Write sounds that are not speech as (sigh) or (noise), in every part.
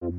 Ihr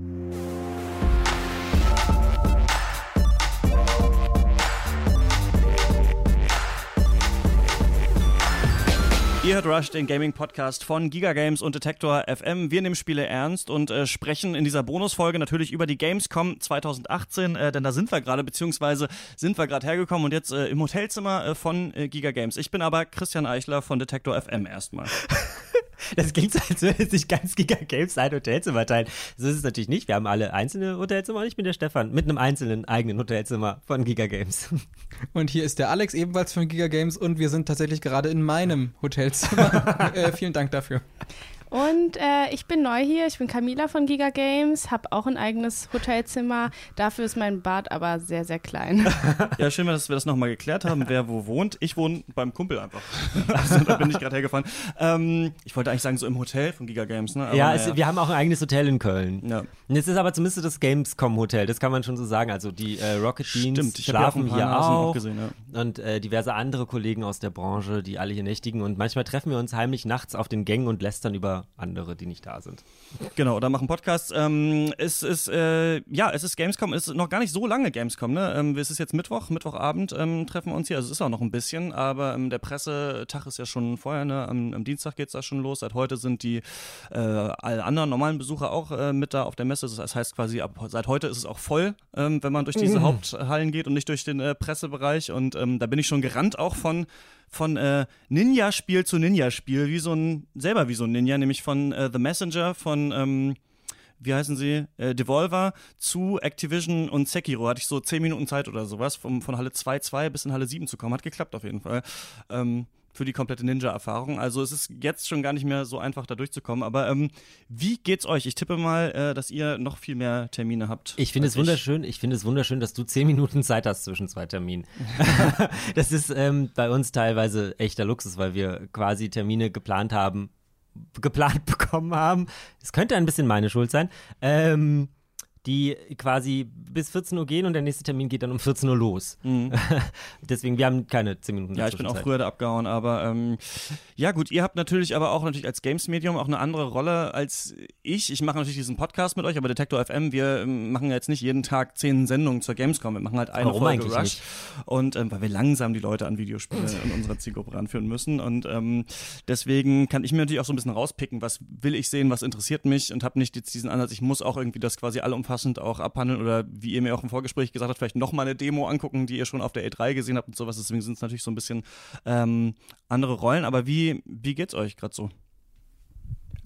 hört Rush, den Gaming-Podcast von Giga Games und Detektor FM. Wir nehmen Spiele ernst und äh, sprechen in dieser Bonusfolge natürlich über die Gamescom 2018, äh, denn da sind wir gerade, beziehungsweise sind wir gerade hergekommen und jetzt äh, im Hotelzimmer äh, von äh, Giga Games. Ich bin aber Christian Eichler von Detektor FM erstmal. (laughs) (laughs) Das klingt so, als würde sich ganz Giga Games ein Hotelzimmer teilen. So ist es natürlich nicht. Wir haben alle einzelne Hotelzimmer und ich bin der Stefan mit einem einzelnen eigenen Hotelzimmer von Giga Games. (laughs) Und hier ist der Alex ebenfalls von Giga Games und wir sind tatsächlich gerade in meinem Hotelzimmer. (laughs) äh, vielen Dank dafür. Und äh, ich bin neu hier, ich bin Camila von Giga Games, habe auch ein eigenes Hotelzimmer. Dafür ist mein Bad aber sehr, sehr klein. (laughs) Ja, schön, dass wir das nochmal geklärt haben, wer wo wohnt. Ich wohne beim Kumpel einfach. (laughs) Also da bin ich gerade hergefahren. Ähm, ich wollte eigentlich sagen, so im Hotel von Giga Games, ne? Aber ja, es, wir haben auch ein eigenes Hotel in Köln. Ja. Und jetzt ist aber zumindest das Gamescom-Hotel, das kann man schon so sagen. Also die äh, Rocket Beans ja schlafen hier Nasen auch. auch gesehen, ja. Und äh, diverse andere Kollegen aus der Branche, die alle hier nächtigen. Und manchmal treffen wir uns heimlich nachts auf den Gängen und lästern über andere, die nicht da sind. Genau, oder machen Podcasts. Ähm, es ist, äh, ja, es ist Gamescom, es ist noch gar nicht so lange Gamescom, ne? Ähm, es ist jetzt Mittwoch, Mittwochabend ähm, treffen wir uns hier, also es ist auch noch ein bisschen, aber ähm, der Pressetag ist ja schon vorher, ne? Am, am Dienstag geht's da schon los. Seit heute sind die äh, alle anderen normalen Besucher auch äh, mit da auf der Messe. Das heißt quasi, ab seit heute ist es auch voll, ähm, wenn man durch diese Haupthallen geht und nicht durch den äh, Pressebereich. Und ähm, da bin ich schon gerannt auch von von äh, Ninja-Spiel zu Ninja-Spiel, wie so ein, selber wie so ein Ninja, nämlich von äh, The Messenger, von, ähm, wie heißen sie, äh, Devolver zu Activision und Sekiro. Hatte ich so 10 Minuten Zeit oder sowas, vom, von Halle 2-2 bis in Halle 7 zu kommen. Hat geklappt auf jeden Fall. Ähm, für die komplette Ninja-Erfahrung. Also es ist jetzt schon gar nicht mehr so einfach, da durchzukommen. Aber ähm, wie geht's euch? Ich tippe mal, äh, dass ihr noch viel mehr Termine habt. Ich finde es wunderschön, ich finde es wunderschön, dass du zehn Minuten Zeit hast zwischen zwei Terminen. (laughs) das ist ähm, bei uns teilweise echter Luxus, weil wir quasi Termine geplant haben, geplant (laughs) bekommen haben. Es könnte ein bisschen meine Schuld sein. Ähm, die quasi bis 14 Uhr gehen und der nächste Termin geht dann um 14 Uhr los. (laughs) Deswegen, wir haben keine 10 Minuten Mhm. Ja, ich bin auch früher da abgehauen, aber ähm, ja gut, ihr habt natürlich aber auch natürlich als Games-Medium auch eine andere Rolle als ich. Ich mache natürlich diesen Podcast mit euch, aber Detektor FM, wir ähm, machen jetzt nicht jeden Tag zehn Sendungen zur Gamescom. Wir machen halt eine Warum Folge eigentlich Rush. nicht? Und ähm, weil wir langsam die Leute an Videospiele (laughs) in unserer Zielgruppe ranführen müssen. Und ähm, deswegen kann ich mir natürlich auch so ein bisschen rauspicken, was will ich sehen, was interessiert mich und habe nicht jetzt diesen Ansatz, ich muss auch irgendwie das quasi allumfassend auch abhandeln oder wie ihr mir auch im Vorgespräch gesagt habt, vielleicht noch mal eine Demo angucken, die ihr schon auf der E3 gesehen habt und sowas. Deswegen sind es natürlich so ein bisschen ähm, andere Rollen. Aber wie, wie geht's euch gerade so?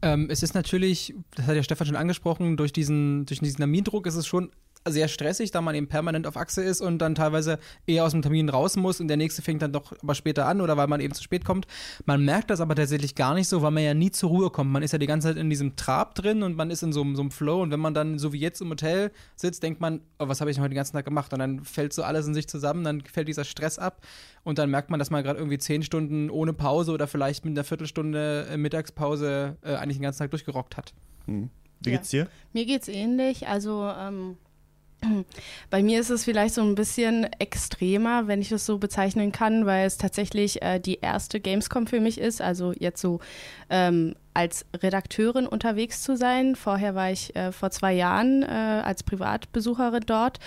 Ähm, es ist natürlich, das hat ja Stefan schon angesprochen, durch diesen, durch diesen Termindruck ist es schon sehr stressig, da man eben permanent auf Achse ist und dann teilweise eher aus dem Termin raus muss und der nächste fängt dann doch aber später an oder weil man eben zu spät kommt. Man merkt das aber tatsächlich gar nicht so, weil man ja nie zur Ruhe kommt. Man ist ja die ganze Zeit in diesem Trab drin und man ist in so, einem- so einem Flow und wenn man dann so wie jetzt im Hotel sitzt, denkt man, oh, was habe ich denn heute den ganzen Tag gemacht? Und dann fällt so alles in sich zusammen, dann fällt dieser Stress ab und dann merkt man, dass man gerade irgendwie zehn Stunden ohne Pause oder vielleicht mit einer Viertelstunde äh, Mittagspause äh, eigentlich den ganzen Tag durchgerockt hat. Wie Ja. geht's dir? Mir geht's ähnlich. Also ähm, bei mir ist es vielleicht so ein bisschen extremer, wenn ich das so bezeichnen kann, weil es tatsächlich äh, die erste Gamescom für mich ist. Also jetzt so ähm, als Redakteurin unterwegs zu sein. Vorher war ich äh, vor zwei Jahren äh, als Privatbesucherin dort.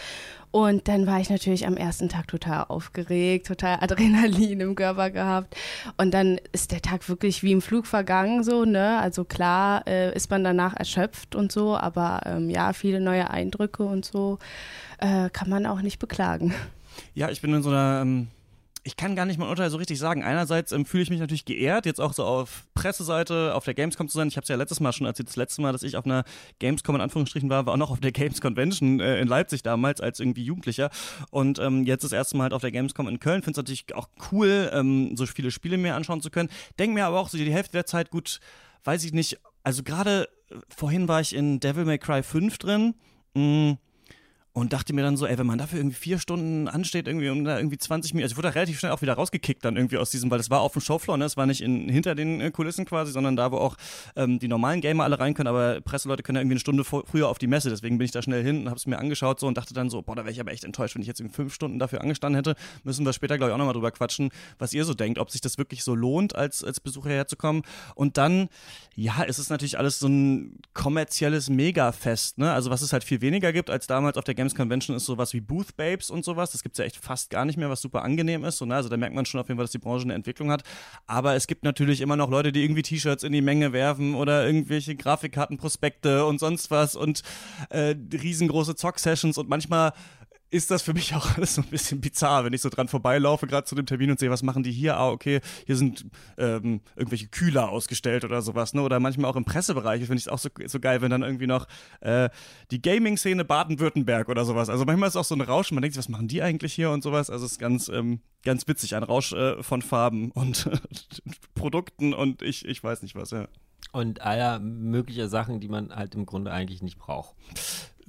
Und dann war ich natürlich am ersten Tag total aufgeregt, total (laughs) Adrenalin im Körper gehabt. Und dann ist der Tag wirklich wie im Flug vergangen, so, ne? Also klar äh, ist man danach erschöpft und so, aber ähm, ja, viele neue Eindrücke und so äh, kann man auch nicht beklagen. Ja, ich bin in so einer. Ähm, ich kann gar nicht mein Urteil so richtig sagen. Einerseits ähm, fühle ich mich natürlich geehrt, jetzt auch so auf Presseseite, auf der Gamescom zu sein. Ich habe es ja letztes Mal schon erzählt, das letzte Mal, dass ich auf einer Gamescom in Anführungsstrichen war, war auch noch auf der Games Convention äh, in Leipzig damals als irgendwie Jugendlicher. Und ähm, jetzt das erste Mal halt auf der Gamescom in Köln. Finde es natürlich auch cool, ähm, so viele Spiele mir anschauen zu können. Denk mir aber auch so die Hälfte der Zeit, gut, weiß ich nicht. Also gerade äh, vorhin war ich in Devil May Cry 5 drin. Mh, und dachte mir dann so, ey, wenn man dafür irgendwie vier Stunden ansteht, irgendwie um da irgendwie 20 Minuten, also ich wurde da relativ schnell auch wieder rausgekickt dann irgendwie aus diesem, weil das war auf dem Showfloor, ne? Es war nicht in, hinter den äh, Kulissen quasi, sondern da, wo auch ähm, die normalen Gamer alle rein können, aber Presseleute können ja irgendwie eine Stunde vor, früher auf die Messe, deswegen bin ich da schnell hin und habe es mir angeschaut so und dachte dann so, boah, da wäre ich aber echt enttäuscht, wenn ich jetzt irgendwie fünf Stunden dafür angestanden hätte. Müssen wir später, glaube ich, auch nochmal drüber quatschen, was ihr so denkt, ob sich das wirklich so lohnt, als, als Besucher herzukommen. Und dann, ja, es ist natürlich alles so ein kommerzielles Megafest, ne? Also was es halt viel weniger gibt als damals auf der Games Convention ist sowas wie Booth Babes und sowas. Das gibt es ja echt fast gar nicht mehr, was super angenehm ist. So, ne? Also da merkt man schon auf jeden Fall, dass die Branche eine Entwicklung hat. Aber es gibt natürlich immer noch Leute, die irgendwie T-Shirts in die Menge werfen oder irgendwelche Grafikkartenprospekte und sonst was und äh, riesengroße Zock-Sessions und manchmal ist das für mich auch alles so ein bisschen bizarr, wenn ich so dran vorbeilaufe, gerade zu dem Termin und sehe, was machen die hier? Ah, okay, hier sind ähm, irgendwelche Kühler ausgestellt oder sowas, ne? Oder manchmal auch im Pressebereich finde ich es auch so, so geil, wenn dann irgendwie noch äh, die Gaming-Szene Baden-Württemberg oder sowas. Also manchmal ist es auch so ein Rausch, man denkt sich, was machen die eigentlich hier und sowas. Also es ist ganz, ähm, ganz witzig, ein Rausch äh, von Farben und (laughs) Produkten und ich, ich weiß nicht was, ja. Und aller möglicher Sachen, die man halt im Grunde eigentlich nicht braucht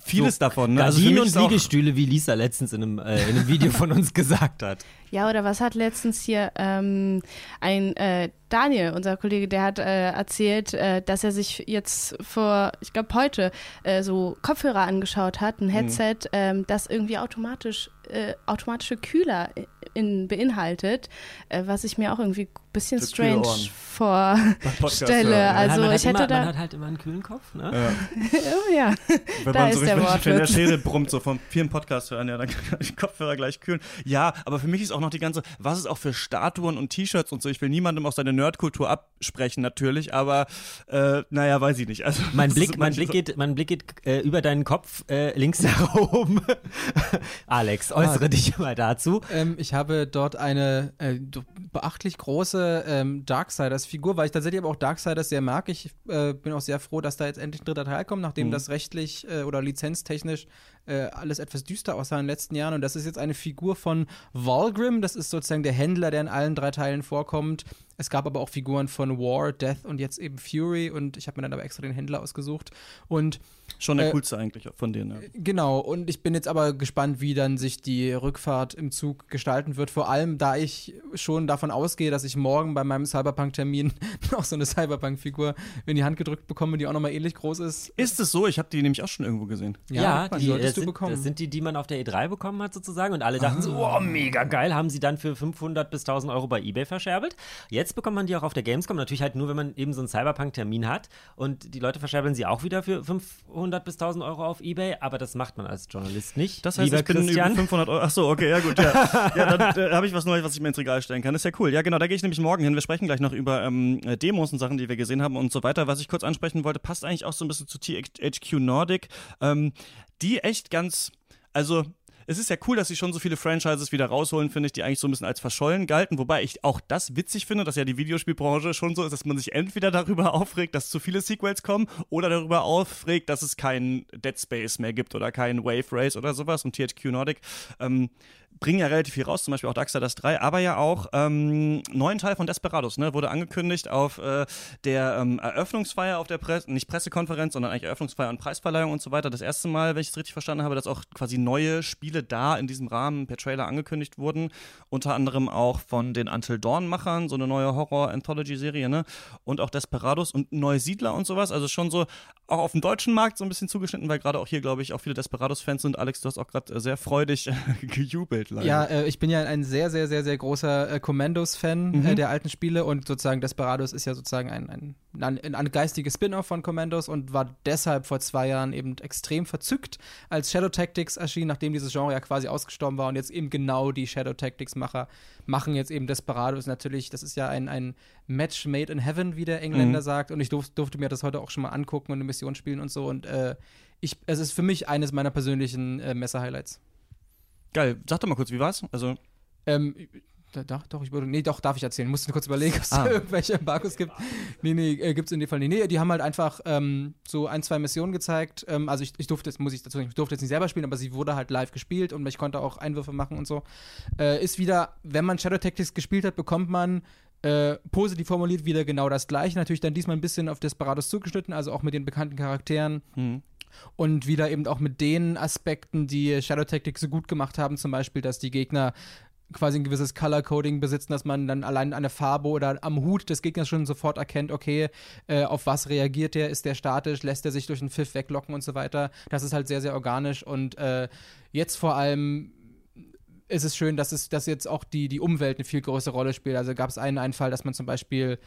vieles so davon. Ne? Also Gardinen und Liegestühle, wie Lisa letztens in einem, äh, in einem Video von uns (laughs) gesagt hat. Ja, oder was hat letztens hier ähm, ein äh, Daniel, unser Kollege, der hat äh, erzählt, äh, dass er sich jetzt vor, ich glaube heute, äh, so Kopfhörer angeschaut hat, ein mhm. Headset, mhm. ähm, das irgendwie automatisch äh, automatische Kühler in, beinhaltet, äh, was ich mir auch irgendwie ein bisschen Für strange vorstelle. Also man ich hätte immer, da. Man hat halt immer einen kühlen Kopf, ne? Ja. (laughs) oh, ja. Wenn da man ist so der Wort. Wenn der Schere brummt, so vom vielen Podcast hören, ja, dann (laughs) kann ich Kopfhörer gleich kühlen. Ja, aber für mich ist auch noch die ganze, was ist auch für Statuen und T-Shirts und so. Ich will niemandem auch seine Nerdkultur absprechen, natürlich, aber äh, naja, weiß ich nicht. Also, mein, Blick, mein, Blick geht, mein Blick geht äh, über deinen Kopf äh, links (laughs) nach oben. Alex, äußere ah, dich mal dazu. Ähm, ich habe dort eine äh, beachtlich große ähm, Darksiders-Figur, weil ich tatsächlich aber auch Darksiders sehr mag. Ich äh, bin auch sehr froh, dass da jetzt endlich ein dritter Teil kommt, nachdem mhm. das rechtlich äh, oder lizenztechnisch äh, alles etwas düster aussah in den letzten Jahren. Und das ist jetzt eine Figur von Valgrim, das ist sozusagen der Händler, der in allen drei Teilen vorkommt. Es gab aber auch Figuren von War, Death und jetzt eben Fury und ich habe mir dann aber extra den Händler ausgesucht. Und Schon der äh, coolste eigentlich von denen. Ja. Genau, und ich bin jetzt aber gespannt, wie dann sich die Rückfahrt im Zug gestalten wird. Vor allem, da ich schon davon ausgehe, dass ich morgen bei meinem Cyberpunk-Termin (laughs) noch so eine Cyberpunk-Figur in die Hand gedrückt bekomme, die auch nochmal ähnlich groß ist. Ist es so? Ich habe die nämlich auch schon irgendwo gesehen. Ja, ja die, die das, sind, das, sind, die, die man auf der E3 bekommen hat sozusagen. Und alle dachten ah. so, oh, mega geil, haben sie dann für 500 bis 1000 Euro bei Ebay verscherbelt. Jetzt bekommt man die auch auf der Gamescom. Natürlich halt nur, wenn man eben so einen Cyberpunk-Termin hat. Und die Leute verscherbeln sie auch wieder für 500 500 bis 1000 Euro auf Ebay, aber das macht man als Journalist nicht. Das heißt, Lieber ich bin Christian. über 500 Euro. Achso, okay, ja gut, ja. ja, dann äh, habe ich was Neues, was ich mir ins Regal stellen kann. Das ist ja cool. Ja, genau, da gehe ich nämlich morgen hin. Wir sprechen gleich noch über ähm, Demos und Sachen, die wir gesehen haben und so weiter. Was ich kurz ansprechen wollte, passt eigentlich auch so ein bisschen zu THQ Nordic, ähm, die echt ganz, also es ist ja cool, dass sie schon so viele Franchises wieder rausholen, finde ich, die eigentlich so ein bisschen als verschollen galten. Wobei ich auch das witzig finde, dass ja die Videospielbranche schon so ist, dass man sich entweder darüber (laughs) aufregt, dass zu viele Sequels kommen oder darüber aufregt, dass es keinen Dead Space mehr gibt oder keinen Wave Race oder sowas. Und THQ Nordic ähm, bringen ja relativ viel raus, zum Beispiel auch Darksiders 3, aber ja auch ähm, neuen Teil von Desperados, ne, wurde angekündigt auf äh, der ähm, Eröffnungsfeier auf der Presse, nicht Pressekonferenz, sondern eigentlich Eröffnungsfeier und Preisverleihung und so weiter. Das erste Mal, wenn ich es richtig verstanden habe, dass auch quasi neue Spiele da in diesem Rahmen per Trailer angekündigt wurden, unter anderem auch von den Until Dawn-Machern, so eine neue Horror-Anthology-Serie, ne, und auch Desperados und neue Siedler und sowas, also schon so auch auf dem deutschen Markt so ein bisschen zugeschnitten, weil gerade auch hier, glaube ich, auch viele Desperados-Fans sind. Alex, du hast auch gerade sehr freudig (laughs) gejubelt leider. Ja, äh, ich bin ja ein sehr, sehr, sehr, sehr großer äh, Commandos-Fan äh, mhm. äh, der alten Spiele und sozusagen Desperados ist ja sozusagen ein, ein, ein, ein geistiges Spin-off von Commandos und war deshalb vor zwei Jahren eben extrem verzückt, als Shadow Tactics erschien, nachdem dieses Genre ja quasi ausgestorben war und jetzt eben genau die Shadow Tactics-Macher machen jetzt eben Desperados. Natürlich, das ist ja ein, ein Match made in heaven, wie der Engländer mhm. sagt und ich durf, durfte mir das heute auch schon mal angucken und eine Mission spielen und so und äh, ich, es ist für mich eines meiner persönlichen äh, Messer-Highlights. Geil. Sag doch mal kurz, wie war's? Also. Ähm, da, doch, ich würde. Nee, doch, darf ich erzählen. Musste kurz überlegen, ob es ah. (laughs) irgendwelche Embargos gibt. Nee, nee, äh, gibt's in dem Fall nicht. Nee, die haben halt einfach ähm, so ein, zwei Missionen gezeigt. Ähm, also ich, ich durfte jetzt, muss ich dazu sagen, ich durfte jetzt nicht selber spielen, aber sie wurde halt live gespielt und ich konnte auch Einwürfe machen und so. Äh, ist wieder, wenn man Shadow Tactics gespielt hat, bekommt man äh, positiv formuliert wieder genau das gleiche. Natürlich dann diesmal ein bisschen auf Desperados zugeschnitten, also auch mit den bekannten Charakteren. Mhm Und wieder eben auch mit den Aspekten, die Shadow Tactics so gut gemacht haben, zum Beispiel, dass die Gegner quasi ein gewisses Color Coding besitzen, dass man dann allein der Farbe oder am Hut des Gegners schon sofort erkennt, okay, äh, auf was reagiert der, ist der statisch, lässt er sich durch den Pfiff weglocken und so weiter. Das ist halt sehr, sehr organisch und äh, jetzt vor allem ist es schön, dass es, dass jetzt auch die, die Umwelt eine viel größere Rolle spielt. Also gab es einen Einfall, dass man zum Beispiel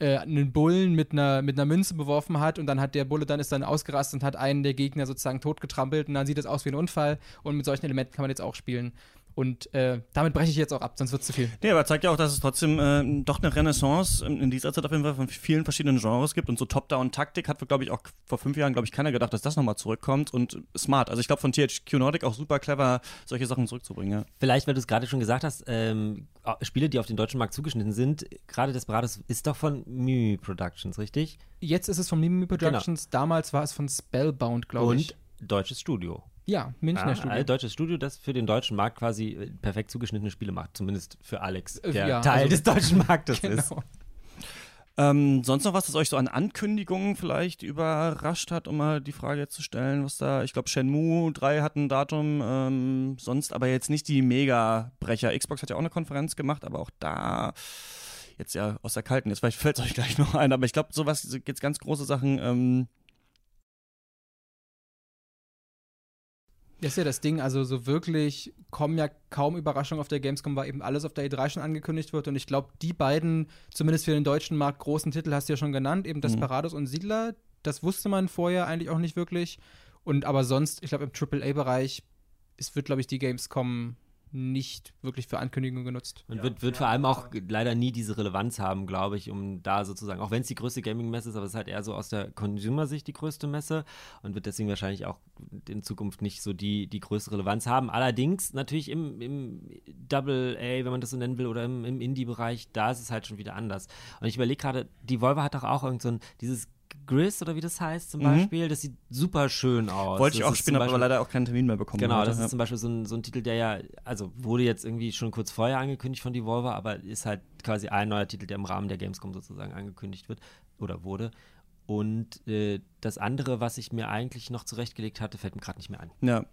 äh, einen Bullen mit einer, mit einer Münze beworfen hat und dann hat der Bulle dann ist dann ausgerastet und hat einen der Gegner sozusagen totgetrampelt und dann sieht es aus wie ein Unfall und mit solchen Elementen kann man jetzt auch spielen. Und äh, damit breche ich jetzt auch ab, sonst wird es zu viel. Nee, aber zeigt ja auch, dass es trotzdem äh, doch eine Renaissance in dieser Zeit auf jeden Fall von vielen verschiedenen Genres gibt. Und so Top-Down-Taktik hat, glaube ich, auch vor fünf Jahren, glaube ich, keiner gedacht, dass das nochmal zurückkommt. Und smart. Also ich glaube von THQ Nordic auch super clever, solche Sachen zurückzubringen. Ja. Vielleicht, weil du es gerade schon gesagt hast, ähm, Spiele, die auf den deutschen Markt zugeschnitten sind, gerade Desperados ist doch von Mimi Productions, richtig? Jetzt ist es von Mimi Productions, genau. damals war es von Spellbound, glaube ich. Und deutsches Studio. Ja, Münchner ah, Studio. Ein deutsches Studio, das für den deutschen Markt quasi äh, perfekt zugeschnittene Spiele macht. Zumindest für Alex, äh, der ja, Teil also, des deutschen (laughs) Marktes genau. ist. Ähm, sonst noch was, das euch so an Ankündigungen vielleicht überrascht hat, um mal die Frage jetzt zu stellen, was da, ich glaube Shenmue 3 hat ein Datum, ähm, sonst aber jetzt nicht die Mega-Brecher. Xbox hat ja auch eine Konferenz gemacht, aber auch da jetzt ja aus der kalten, jetzt vielleicht fällt es euch gleich noch ein, aber ich glaube, sowas, jetzt ganz große Sachen, ähm, Das ist ja das Ding, also so wirklich kommen ja kaum Überraschungen auf der Gamescom, weil eben alles auf der E3 schon angekündigt wird. Und ich glaube, die beiden, zumindest für den deutschen Markt, großen Titel hast du ja schon genannt, eben Desperados mhm. und Siedler. Das wusste man vorher eigentlich auch nicht wirklich. Und aber sonst, ich glaube, im AAA-Bereich, es wird, glaube ich, die Gamescom nicht wirklich für Ankündigungen genutzt. Und wird, wird ja. vor allem auch leider nie diese Relevanz haben, glaube ich, um da sozusagen, auch wenn es die größte Gaming-Messe ist, aber es ist halt eher so aus der Consumer-Sicht die größte Messe und wird deswegen wahrscheinlich auch in Zukunft nicht so die, die größte Relevanz haben. Allerdings natürlich im, im Double A, wenn man das so nennen will, oder im, im Indie-Bereich, da ist es halt schon wieder anders. Und ich überlege gerade, die Volvo hat doch auch irgend so ein, dieses Gris oder wie das heißt zum mhm. Beispiel, das sieht super schön aus. Wollte ich das auch spielen, habe aber leider auch keinen Termin mehr bekommen. Genau, heute. das ist zum Beispiel so ein, so ein Titel, der ja, also wurde jetzt irgendwie schon kurz vorher angekündigt von Devolver, aber ist halt quasi ein neuer Titel, der im Rahmen der Gamescom sozusagen angekündigt wird oder wurde. Und äh, das andere, was ich mir eigentlich noch zurechtgelegt hatte, fällt mir gerade nicht mehr ein. Ja,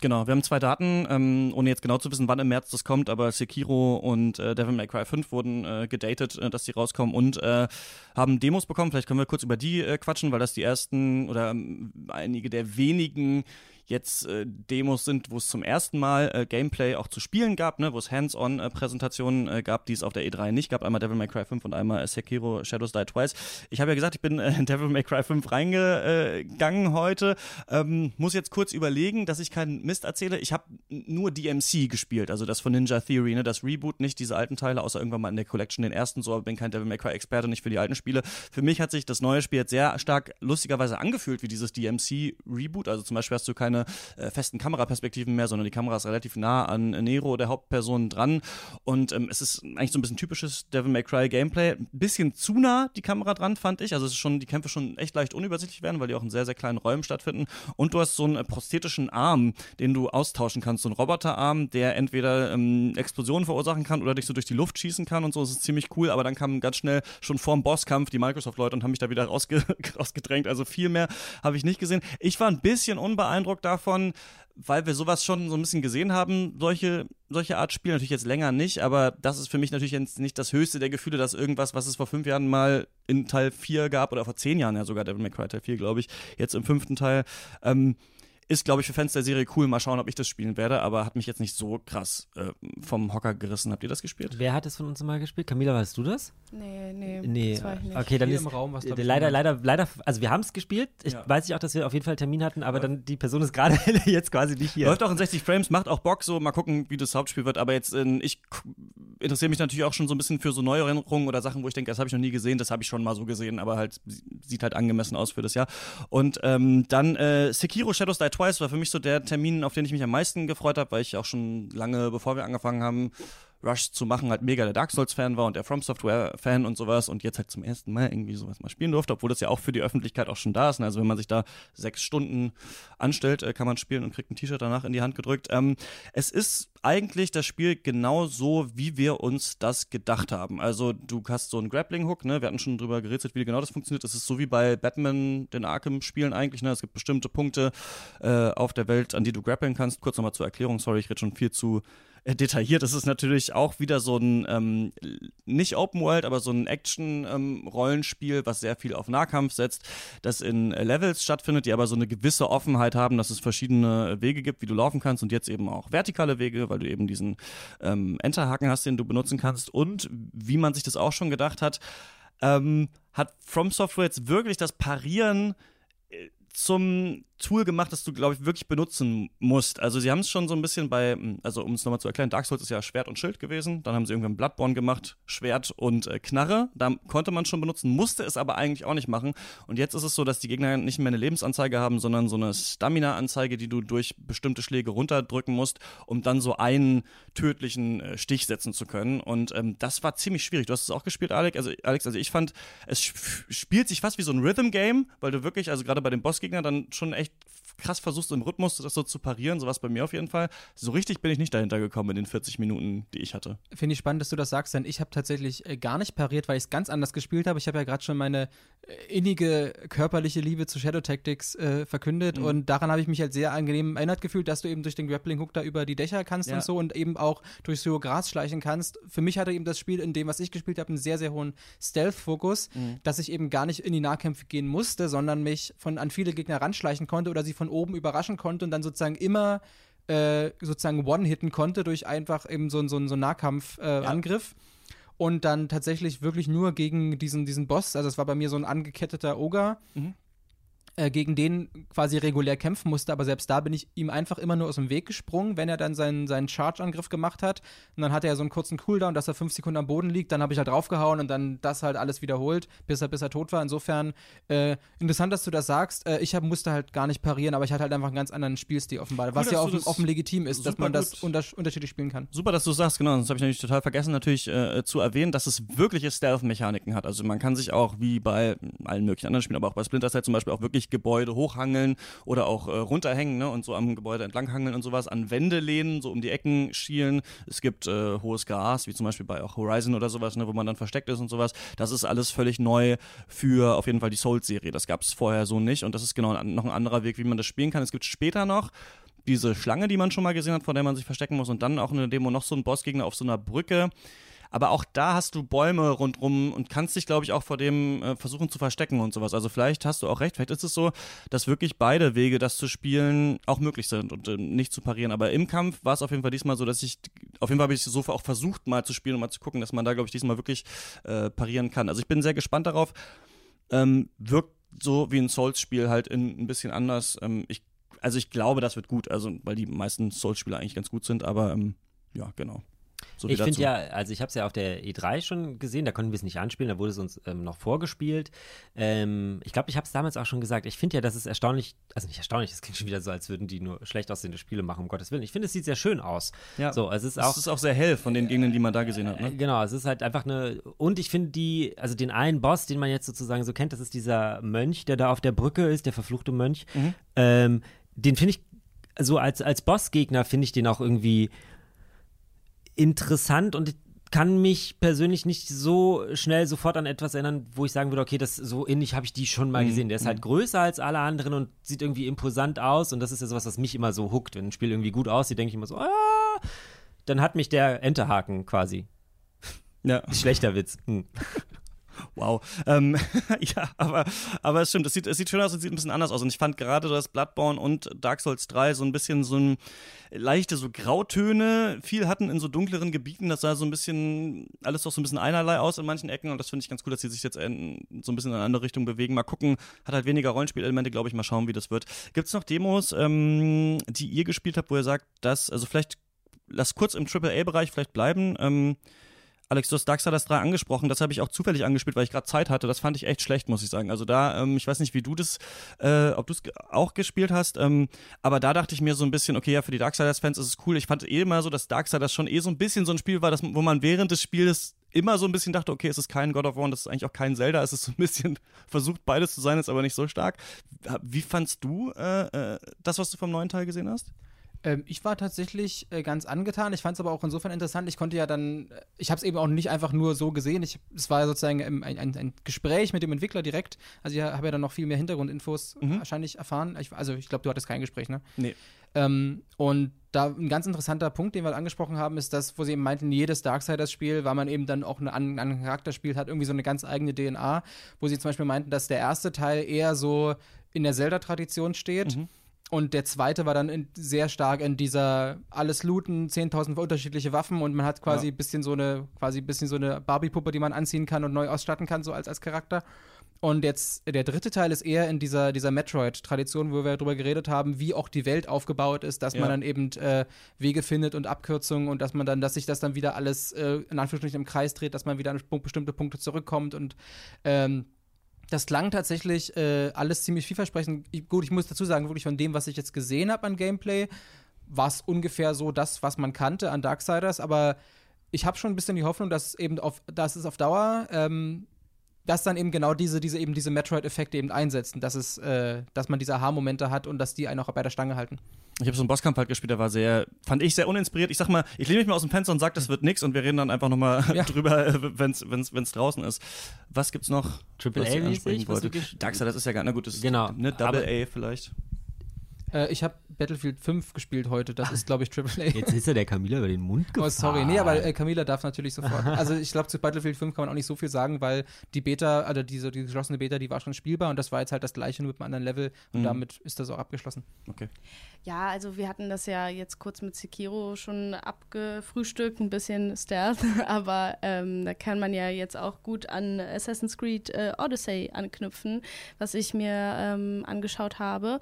Genau, wir haben zwei Daten, ähm, ohne jetzt genau zu wissen, wann im März das kommt, aber Sekiro und äh, Devil May Cry 5 wurden äh, gedatet, äh, dass die rauskommen und äh, haben Demos bekommen. Vielleicht können wir kurz über die äh, quatschen, weil das die ersten oder ähm, einige der wenigen jetzt äh, Demos sind, wo es zum ersten Mal äh, Gameplay auch zu spielen gab, ne, wo es Hands-on-Präsentationen äh, gab, die es auf der E3 nicht gab. Einmal Devil May Cry 5 und einmal Sekiro Shadows Die Twice. Ich habe ja gesagt, ich bin äh, in Devil May Cry 5 reingegangen heute. Ähm, muss jetzt kurz überlegen, dass ich keinen Mist erzähle. Ich habe nur DMC gespielt, also das von Ninja Theory, ne, das Reboot, nicht diese alten Teile, außer irgendwann mal in der Collection den ersten so, aber bin kein Devil May Cry Experte, nicht für die alten Spiele. Für mich hat sich das neue Spiel jetzt sehr stark lustigerweise angefühlt wie dieses DMC Reboot. Also zum Beispiel hast du keine keine äh, festen Kameraperspektiven mehr, sondern die Kamera ist relativ nah an Nero, der Hauptperson, dran. Und ähm, es ist eigentlich so ein bisschen typisches Devil May Cry Gameplay. Ein bisschen zu nah die Kamera dran, fand ich. Also es ist schon, die Kämpfe schon echt leicht unübersichtlich werden, weil die auch in sehr, sehr kleinen Räumen stattfinden. Und du hast so einen äh, prosthetischen Arm, den du austauschen kannst. So einen Roboterarm, der entweder ähm, Explosionen verursachen kann oder dich so durch die Luft schießen kann und so. Das ist ziemlich cool, aber dann kam ganz schnell schon vorm Bosskampf die Microsoft-Leute und haben mich da wieder rausge (laughs) rausgedrängt. Also viel mehr habe ich nicht gesehen. Ich war ein bisschen unbeeindruckt davon, weil wir sowas schon so ein bisschen gesehen haben, solche, solche Art Spiele, natürlich jetzt länger nicht, aber das ist für mich natürlich jetzt nicht das höchste der Gefühle, dass irgendwas, was es vor fünf Jahren mal in Teil 4 gab, oder vor zehn Jahren ja sogar, Devil May Cry Teil 4, glaube ich, jetzt im fünften Teil, ähm, ist, glaube ich, für Fans der Serie cool. Mal schauen, ob ich das spielen werde, aber hat mich jetzt nicht so krass äh, vom Hocker gerissen. Habt ihr das gespielt? Wer hat es von uns mal gespielt? Camila, weißt du das? Nee, nee. Nee, das war ich nicht. okay, dann Hier ist im Raum, was, ich, leider, leider, leider, also wir haben es gespielt. Ich Ja. weiß ich auch, dass wir auf jeden Fall einen Termin hatten, aber dann die Person ist gerade (laughs) jetzt quasi nicht hier. Läuft auch in 60 Frames, macht auch Bock, so mal gucken, wie das Hauptspiel wird. Aber jetzt, äh, ich interessiere mich natürlich auch schon so ein bisschen für so Neuerungen oder Sachen, wo ich denke, das habe ich noch nie gesehen, das habe ich schon mal so gesehen, aber halt sieht halt angemessen aus für das Jahr. Und ähm, dann äh, Sekiro Shadows Die Twice war für mich so der Termin, auf den ich mich am meisten gefreut habe, weil ich auch schon lange, bevor wir angefangen haben, Rush zu machen halt mega der Dark Souls-Fan war und der From Software-Fan und sowas und jetzt halt zum ersten Mal irgendwie sowas mal spielen durfte, obwohl das ja auch für die Öffentlichkeit auch schon da ist. Ne? Also wenn man sich da sechs Stunden anstellt, äh, kann man spielen und kriegt ein T-Shirt danach in die Hand gedrückt. Ähm, es ist eigentlich das Spiel genau so, wie wir uns das gedacht haben. Also du hast so einen Grappling-Hook, ne? Wir hatten schon drüber gerätselt, wie genau das funktioniert. Es ist so wie bei Batman, den Arkham-Spielen eigentlich, ne? Es gibt bestimmte Punkte äh, auf der Welt, an die du grappeln kannst. Kurz nochmal zur Erklärung, sorry, ich rede schon viel zu detailliert. Das ist natürlich auch wieder so ein, ähm, nicht Open World, aber so ein Action-Rollenspiel, ähm, was sehr viel auf Nahkampf setzt, das in äh, Levels stattfindet, die aber so eine gewisse Offenheit haben, dass es verschiedene Wege gibt, wie du laufen kannst und jetzt eben auch vertikale Wege, weil du eben diesen ähm, Enterhaken hast, den du benutzen kannst und wie man sich das auch schon gedacht hat, ähm, hat From Software jetzt wirklich das Parieren äh, zum Tool gemacht, das du, glaube ich, wirklich benutzen musst. Also sie haben es schon so ein bisschen bei, also um es nochmal zu erklären, Dark Souls ist ja Schwert und Schild gewesen. Dann haben sie irgendwann Bloodborne gemacht, Schwert und äh, Knarre. Da konnte man schon benutzen, musste es aber eigentlich auch nicht machen. Und jetzt ist es so, dass die Gegner nicht mehr eine Lebensanzeige haben, sondern so eine Stamina-Anzeige, die du durch bestimmte Schläge runterdrücken musst, um dann so einen tödlichen äh, Stich setzen zu können. Und ähm, das war ziemlich schwierig. Du hast es auch gespielt, Alex. Also, Alex, also ich fand, es spielt sich fast wie so ein Rhythm-Game, weil du wirklich, also gerade bei den Bossgegnern dann schon echt krass versuchst im Rhythmus das so zu parieren, sowas bei mir auf jeden Fall. So richtig bin ich nicht dahinter gekommen in den 40 Minuten, die ich hatte. Finde ich spannend, dass du das sagst, denn ich habe tatsächlich äh, gar nicht pariert, weil ich es ganz anders gespielt habe. Ich habe ja gerade schon meine äh, innige körperliche Liebe zu Shadow Tactics äh, verkündet mhm. und daran habe ich mich halt sehr angenehm erinnert gefühlt, dass du eben durch den Grappling Hook da über die Dächer kannst ja. und so und eben auch durch so Gras schleichen kannst. Für mich hatte eben das Spiel in dem, was ich gespielt habe, einen sehr, sehr hohen Stealth-Fokus, mhm. dass ich eben gar nicht in die Nahkämpfe gehen musste, sondern mich von an viele Gegner ranschleichen konnte oder sie von oben überraschen konnte und dann sozusagen immer äh, sozusagen one-hitten konnte durch einfach eben so, so, so einen Nahkampfangriff. Äh, ja. Und dann tatsächlich wirklich nur gegen diesen, diesen Boss, also es war bei mir so ein angeketteter Ogre, mhm äh, gegen den quasi regulär kämpfen musste, aber selbst da bin ich ihm einfach immer nur aus dem Weg gesprungen, wenn er dann seinen, seinen Charge-Angriff gemacht hat. Und dann hatte er so einen kurzen Cooldown, dass er fünf Sekunden am Boden liegt. Dann habe ich halt draufgehauen und dann das halt alles wiederholt, bis er, bis er tot war. Insofern äh, interessant, dass du das sagst. Äh, ich hab, musste halt gar nicht parieren, aber ich hatte halt einfach einen ganz anderen Spielstil offenbar, was cool, ja offen, offen legitim ist, dass man das unter, unterschiedlich spielen kann. Super, dass du sagst, genau. Das habe ich natürlich total vergessen, natürlich äh, zu erwähnen, dass es wirkliche Stealth-Mechaniken hat. Also man kann sich auch wie bei allen möglichen anderen Spielen, aber auch bei Splinter Cell zum Beispiel auch wirklich Gebäude hochhalten hochhangeln oder auch äh, runterhängen ne, und so am Gebäude entlanghangeln und sowas, an Wände lehnen, so um die Ecken schielen. Es gibt äh, hohes Gras, wie zum Beispiel bei auch Horizon oder sowas, ne, wo man dann versteckt ist und sowas. Das ist alles völlig neu für auf jeden Fall die Souls-Serie. Das gab es vorher so nicht und das ist genau noch ein anderer Weg, wie man das spielen kann. Es gibt später noch diese Schlange, die man schon mal gesehen hat, vor der man sich verstecken muss und dann auch in der Demo noch so ein Bossgegner auf so einer Brücke aber auch da hast du Bäume rundrum und kannst dich, glaube ich, auch vor dem äh, versuchen zu verstecken und sowas. Also vielleicht hast du auch recht, vielleicht ist es so, dass wirklich beide Wege, das zu spielen, auch möglich sind und äh, nicht zu parieren. Aber im Kampf war es auf jeden Fall diesmal so, dass ich, auf jeden Fall habe ich so auch versucht mal zu spielen und mal zu gucken, dass man da, glaube ich, diesmal wirklich äh, parieren kann. Also ich bin sehr gespannt darauf. Ähm, wirkt so wie ein Souls-Spiel halt in, ein bisschen anders. Ähm, ich, also ich glaube, das wird gut, also weil die meisten Souls-Spiele eigentlich ganz gut sind, aber ähm, ja, genau. So ich finde ja, also ich habe es ja auf der E3 schon gesehen, da konnten wir es nicht anspielen, da wurde es uns ähm, noch vorgespielt. Ähm, ich glaube, ich habe es damals auch schon gesagt, ich finde ja, das ist erstaunlich, also nicht erstaunlich, es klingt schon wieder so, als würden die nur schlecht aussehende Spiele machen, um Gottes Willen. Ich finde, es sieht sehr schön aus. Ja, so, es ist auch, es ist auch sehr hell von den Gegnern, die man da gesehen hat. Ne? Äh, genau, es ist halt einfach eine, und ich finde die, also den einen Boss, den man jetzt sozusagen so kennt, das ist dieser Mönch, der da auf der Brücke ist, der verfluchte Mönch. Mhm. Ähm, den finde ich, so als, als Bossgegner finde ich den auch irgendwie interessant und ich kann mich persönlich nicht so schnell sofort an etwas erinnern, wo ich sagen würde, okay, das so ähnlich habe ich die schon mal mhm. gesehen. Der ist halt mhm. größer als alle anderen und sieht irgendwie imposant aus und das ist ja sowas, was mich immer so huckt. Wenn ein Spiel irgendwie gut aussieht, denke ich immer so, ah, dann hat mich der Enterhaken quasi. Ja. Schlechter Witz. Hm. (laughs) Wow. Ähm, (laughs) ja, aber, aber es stimmt, es sieht, es sieht schön aus und sieht ein bisschen anders aus. Und ich fand gerade, dass Bloodborne und Dark Souls 3 so ein bisschen so ein leichte so Grautöne viel hatten in so dunkleren Gebieten. Das sah so ein bisschen, alles doch so ein bisschen einerlei aus in manchen Ecken. Und das finde ich ganz cool, dass sie sich jetzt in, so ein bisschen in eine andere Richtung bewegen. Mal gucken, hat halt weniger Rollenspielelemente, glaube ich. Mal schauen, wie das wird. Gibt es noch Demos, ähm, die ihr gespielt habt, wo ihr sagt, dass, also vielleicht, lass kurz im AAA-Bereich vielleicht bleiben. Ähm, Alex, du hast Darksiders 3 angesprochen, das habe ich auch zufällig angespielt, weil ich gerade Zeit hatte. Das fand ich echt schlecht, muss ich sagen. Also da, ähm, ich weiß nicht, wie du das, äh, ob du es auch gespielt hast, ähm, aber da dachte ich mir so ein bisschen, okay, ja, für die Darksiders-Fans ist es cool. Ich fand eh immer so, dass Darksiders schon eh so ein bisschen so ein Spiel war, das, wo man während des Spiels immer so ein bisschen dachte, okay, es ist kein God of War und das ist eigentlich auch kein Zelda. Es ist so ein bisschen (laughs) versucht, beides zu sein, ist aber nicht so stark. Wie fandst du äh, äh, das, was du vom neuen Teil gesehen hast? Ähm, ich war tatsächlich äh, ganz angetan. Ich fand es aber auch insofern interessant. Ich konnte ja dann, äh, ich habe es eben auch nicht einfach nur so gesehen. Ich, es war sozusagen ein, ein, ein Gespräch mit dem Entwickler direkt. Also ich habe ja dann noch viel mehr Hintergrundinfos mhm. wahrscheinlich erfahren. Ich, also ich glaube, du hattest kein Gespräch, ne? Nee. Ähm, und da ein ganz interessanter Punkt, den wir angesprochen haben, ist das, wo sie eben meinten, jedes Darksiders-Spiel, weil man eben dann auch einen anderen Charakter spielt, hat irgendwie so eine ganz eigene DNA, wo sie zum Beispiel meinten, dass der erste Teil eher so in der Zelda-Tradition steht. Mhm und der zweite war dann in, sehr stark in dieser alles looten, 10.000 unterschiedliche Waffen und man hat quasi ein bisschen so eine, quasi bisschen so eine Barbie-Puppe, die man anziehen kann und neu ausstatten kann, so als, als Charakter. Und jetzt der dritte Teil ist eher in dieser, dieser Metroid-Tradition, wo wir darüber geredet haben, wie auch die Welt aufgebaut ist, dass ja. man dann eben äh, Wege findet und Abkürzungen und dass man dann, dass sich das dann wieder alles äh, in Anführungsstrichen im Kreis dreht, dass man wieder an bestimmte Punkte zurückkommt und ähm, das klang tatsächlich äh, alles ziemlich vielversprechend. Ich, gut, ich muss dazu sagen, wirklich von dem, was ich jetzt gesehen habe an Gameplay, war es ungefähr so das, was man kannte an Darksiders, aber ich habe schon ein bisschen die Hoffnung, dass eben auf, dass es auf Dauer, ähm, dass dann eben genau diese, diese eben diese Metroid-Effekte eben einsetzen, dass es, äh, dass man diese Aha-Momente hat und dass die einen auch bei der Stange halten. Ich habe so einen Bosskampf halt gespielt, der war sehr, fand ich sehr uninspiriert. Ich sag mal, ich lehne mich mal aus dem Fenster und sag, das wird nix und wir reden dann einfach nochmal ja. (laughs) drüber, äh, wenn's, wenn's, wenn's draußen ist. Was gibt's noch? Triple A-mäßig? Darkseid, das ist ja gar, na gut, das ist genau. ne, Double A vielleicht. Äh, ich habe Battlefield 5 gespielt heute. Das ist, glaube ich, Triple A. Jetzt ist ja der Camilla über den Mund gefahren. Oh, sorry. Nee, aber äh, Camilla darf natürlich sofort. Also ich glaube, zu Battlefield 5 kann man auch nicht so viel sagen, weil die Beta, also diese die geschlossene Beta, die war schon spielbar und das war jetzt halt das gleiche nur mit einem anderen Level und mhm. damit ist das auch abgeschlossen. Okay. Ja, also wir hatten das ja jetzt kurz mit Sekiro schon abgefrühstückt, ein bisschen Stealth, (laughs) aber ähm, da kann man ja jetzt auch gut an Assassin's Creed äh, Odyssey anknüpfen, was ich mir ähm, angeschaut habe.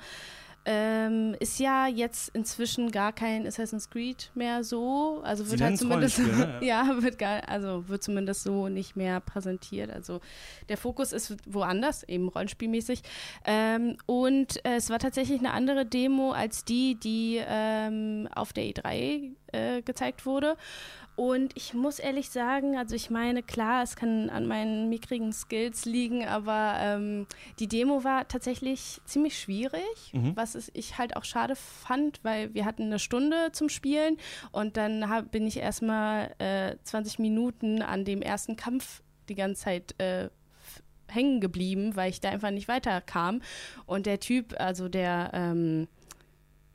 Ähm, ist ja jetzt inzwischen gar kein Assassin's Creed mehr so. Also wird halt zumindest ne? (laughs) ja, wird gar, also wird zumindest so nicht mehr präsentiert. Also der Fokus ist woanders, eben rollenspielmäßig. Ähm, und äh, es war tatsächlich eine andere Demo als die, die ähm, auf der E3 äh, gezeigt wurde. Und ich muss ehrlich sagen, also ich meine, klar, es kann an meinen mickrigen Skills liegen, aber ähm, die Demo war tatsächlich ziemlich schwierig, mhm. was ich halt auch schade fand, weil wir hatten eine Stunde zum Spielen und dann hab, bin ich erstmal äh, 20 Minuten an dem ersten Kampf die ganze Zeit äh, hängen geblieben, weil ich da einfach nicht weiterkam. Und der Typ, also der, ähm,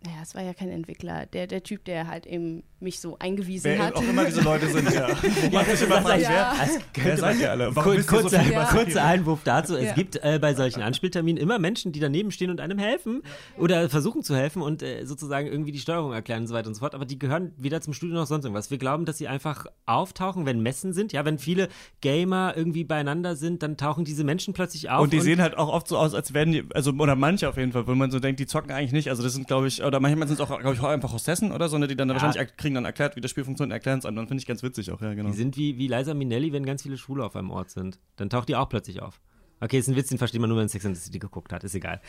naja, es war ja kein Entwickler, der, der Typ, der halt eben mich so eingewiesen wer hat. auch immer diese Leute sind, ja. (laughs) Man sich immer fragt, ja. wer, wer seid ihr alle? Warum Kur kurzer, so ja. kurzer Einwurf dazu. Es ja. gibt äh, bei solchen Anspielterminen immer Menschen, die daneben stehen und einem helfen oder versuchen zu helfen und äh, sozusagen irgendwie die Steuerung erklären und so weiter und so fort. Aber die gehören weder zum Studio noch sonst irgendwas. Wir glauben, dass sie einfach auftauchen, wenn Messen sind. Ja, wenn viele Gamer irgendwie beieinander sind, dann tauchen diese Menschen plötzlich auf. Und die und sehen halt auch oft so aus, als wären die, also oder manche auf jeden Fall, wo man so denkt, die zocken eigentlich nicht. Also das sind, glaube ich, oder manchmal sind es auch, glaube ich, auch einfach Hostessen oder so, ne, die dann ja. wahrscheinlich kriegen dann erklärt, wie das Spiel funktioniert, erklären es einem. Dann finde ich ganz witzig auch, ja, genau. Die sind wie, wie Liza Minnelli, wenn ganz viele Schwule auf einem Ort sind. Dann taucht die auch plötzlich auf. Okay, ist ein Witz, den versteht man nur, wenn man Sex and the City geguckt hat. Ist egal.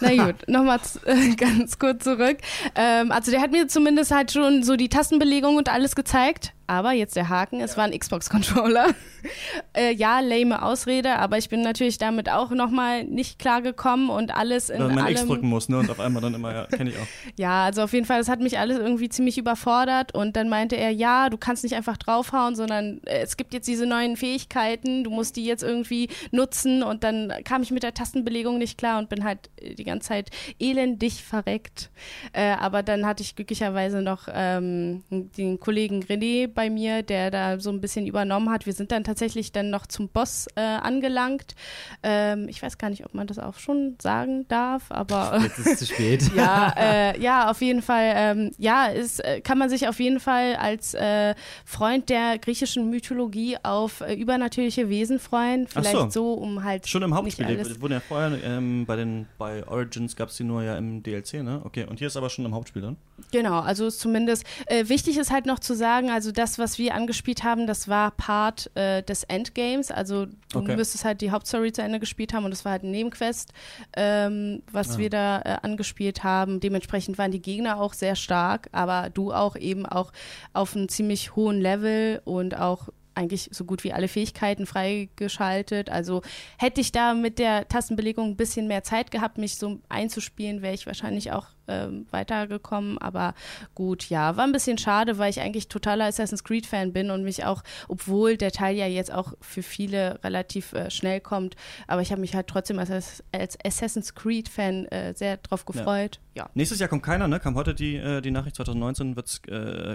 Na (laughs) gut, nochmal äh, (laughs) ganz kurz zurück. Ähm, also der hat mir zumindest halt schon so die Tastenbelegung und alles gezeigt. Aber jetzt der Haken, es war ein Xbox-Controller. (laughs) äh, ja, lame Ausrede, aber ich bin natürlich damit auch nochmal nicht klargekommen und alles in Wenn man allem... X drücken muss, ne? Und auf einmal dann immer, ja, kenne ich auch. (laughs) ja, also auf jeden Fall, das hat mich alles irgendwie ziemlich überfordert und dann meinte er, ja, du kannst nicht einfach draufhauen, sondern äh, es gibt jetzt diese neuen Fähigkeiten, du musst die jetzt irgendwie nutzen und dann kam ich mit der Tastenbelegung nicht klar und bin halt äh, die ganze Zeit elendig verreckt. Äh, aber dann hatte ich glücklicherweise noch ähm, den Kollegen René bei mir, der da so ein bisschen übernommen hat. Wir sind dann tatsächlich dann noch zum Boss äh, angelangt. Ähm, ich weiß gar nicht, ob man das auch schon sagen darf, aber. (laughs) Jetzt ist es zu spät. (laughs) ja, äh, ja, auf jeden Fall. Ähm, ja, ist, äh, kann man sich auf jeden Fall als äh, Freund der griechischen Mythologie auf äh, übernatürliche Wesen freuen. Vielleicht so. so. um halt. Schon im Hauptspiel. Die wurden ja vorher ähm, bei den bei Origins gab es die nur ja im DLC, ne? Okay, und hier ist aber schon im Hauptspiel dann? Genau, also zumindest äh, wichtig ist halt noch zu sagen, also das, was wir angespielt haben, das war Part äh, des Endgames. Also du Okay. müsstest halt die Hauptstory zu Ende gespielt haben und das war halt ein Nebenquest, ähm, was Ah. wir da äh, angespielt haben. Dementsprechend waren die Gegner auch sehr stark, aber du auch eben auch auf einem ziemlich hohen Level und auch eigentlich so gut wie alle Fähigkeiten freigeschaltet. Also hätte ich da mit der Tastenbelegung ein bisschen mehr Zeit gehabt, mich so einzuspielen, wäre ich wahrscheinlich auch ähm, weitergekommen. Aber gut, ja, war ein bisschen schade, weil ich eigentlich totaler Assassin's Creed-Fan bin und mich auch, obwohl der Teil ja jetzt auch für viele relativ äh, schnell kommt, aber ich habe mich halt trotzdem als, als Assassin's Creed-Fan äh, sehr drauf gefreut. Ja. Nächstes Jahr kommt keiner, ne? Kam heute die, äh, die Nachricht, 2019 wird es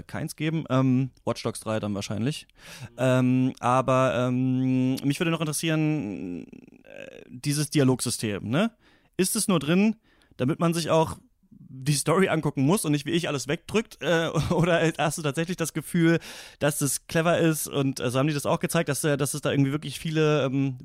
keins geben. Ähm, Watch Dogs 3 dann wahrscheinlich. Ähm, aber ähm, mich würde noch interessieren, äh, dieses Dialogsystem, ne? Ist es nur drin, damit man sich auch die Story angucken muss und nicht wie ich alles wegdrückt? Äh, (laughs) oder hast du tatsächlich das Gefühl, dass es clever ist und äh, so haben die das auch gezeigt, dass, äh, dass es da irgendwie wirklich viele ähm,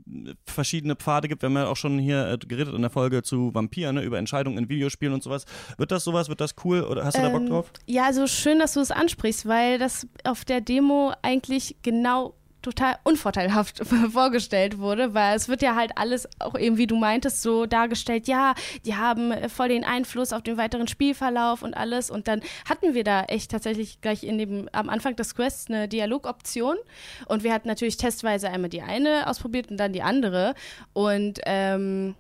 verschiedene Pfade gibt? Wir haben ja auch schon hier äh, geredet in der Folge zu Vampir, ne, über Entscheidungen in Videospielen und sowas. Wird das sowas? Wird das cool? Oder hast du da Bock Ähm, drauf? Ja, also schön, dass du es ansprichst, weil das auf der Demo eigentlich genau total unvorteilhaft (laughs) vorgestellt wurde, weil es wird ja halt alles auch eben, wie du meintest, so dargestellt, ja, die haben äh, voll den Einfluss auf den weiteren Spielverlauf und alles. Und dann hatten wir da echt tatsächlich gleich in dem, am Anfang des Quests eine Dialogoption. Und wir hatten natürlich testweise einmal die eine ausprobiert und dann die andere. Und ähm,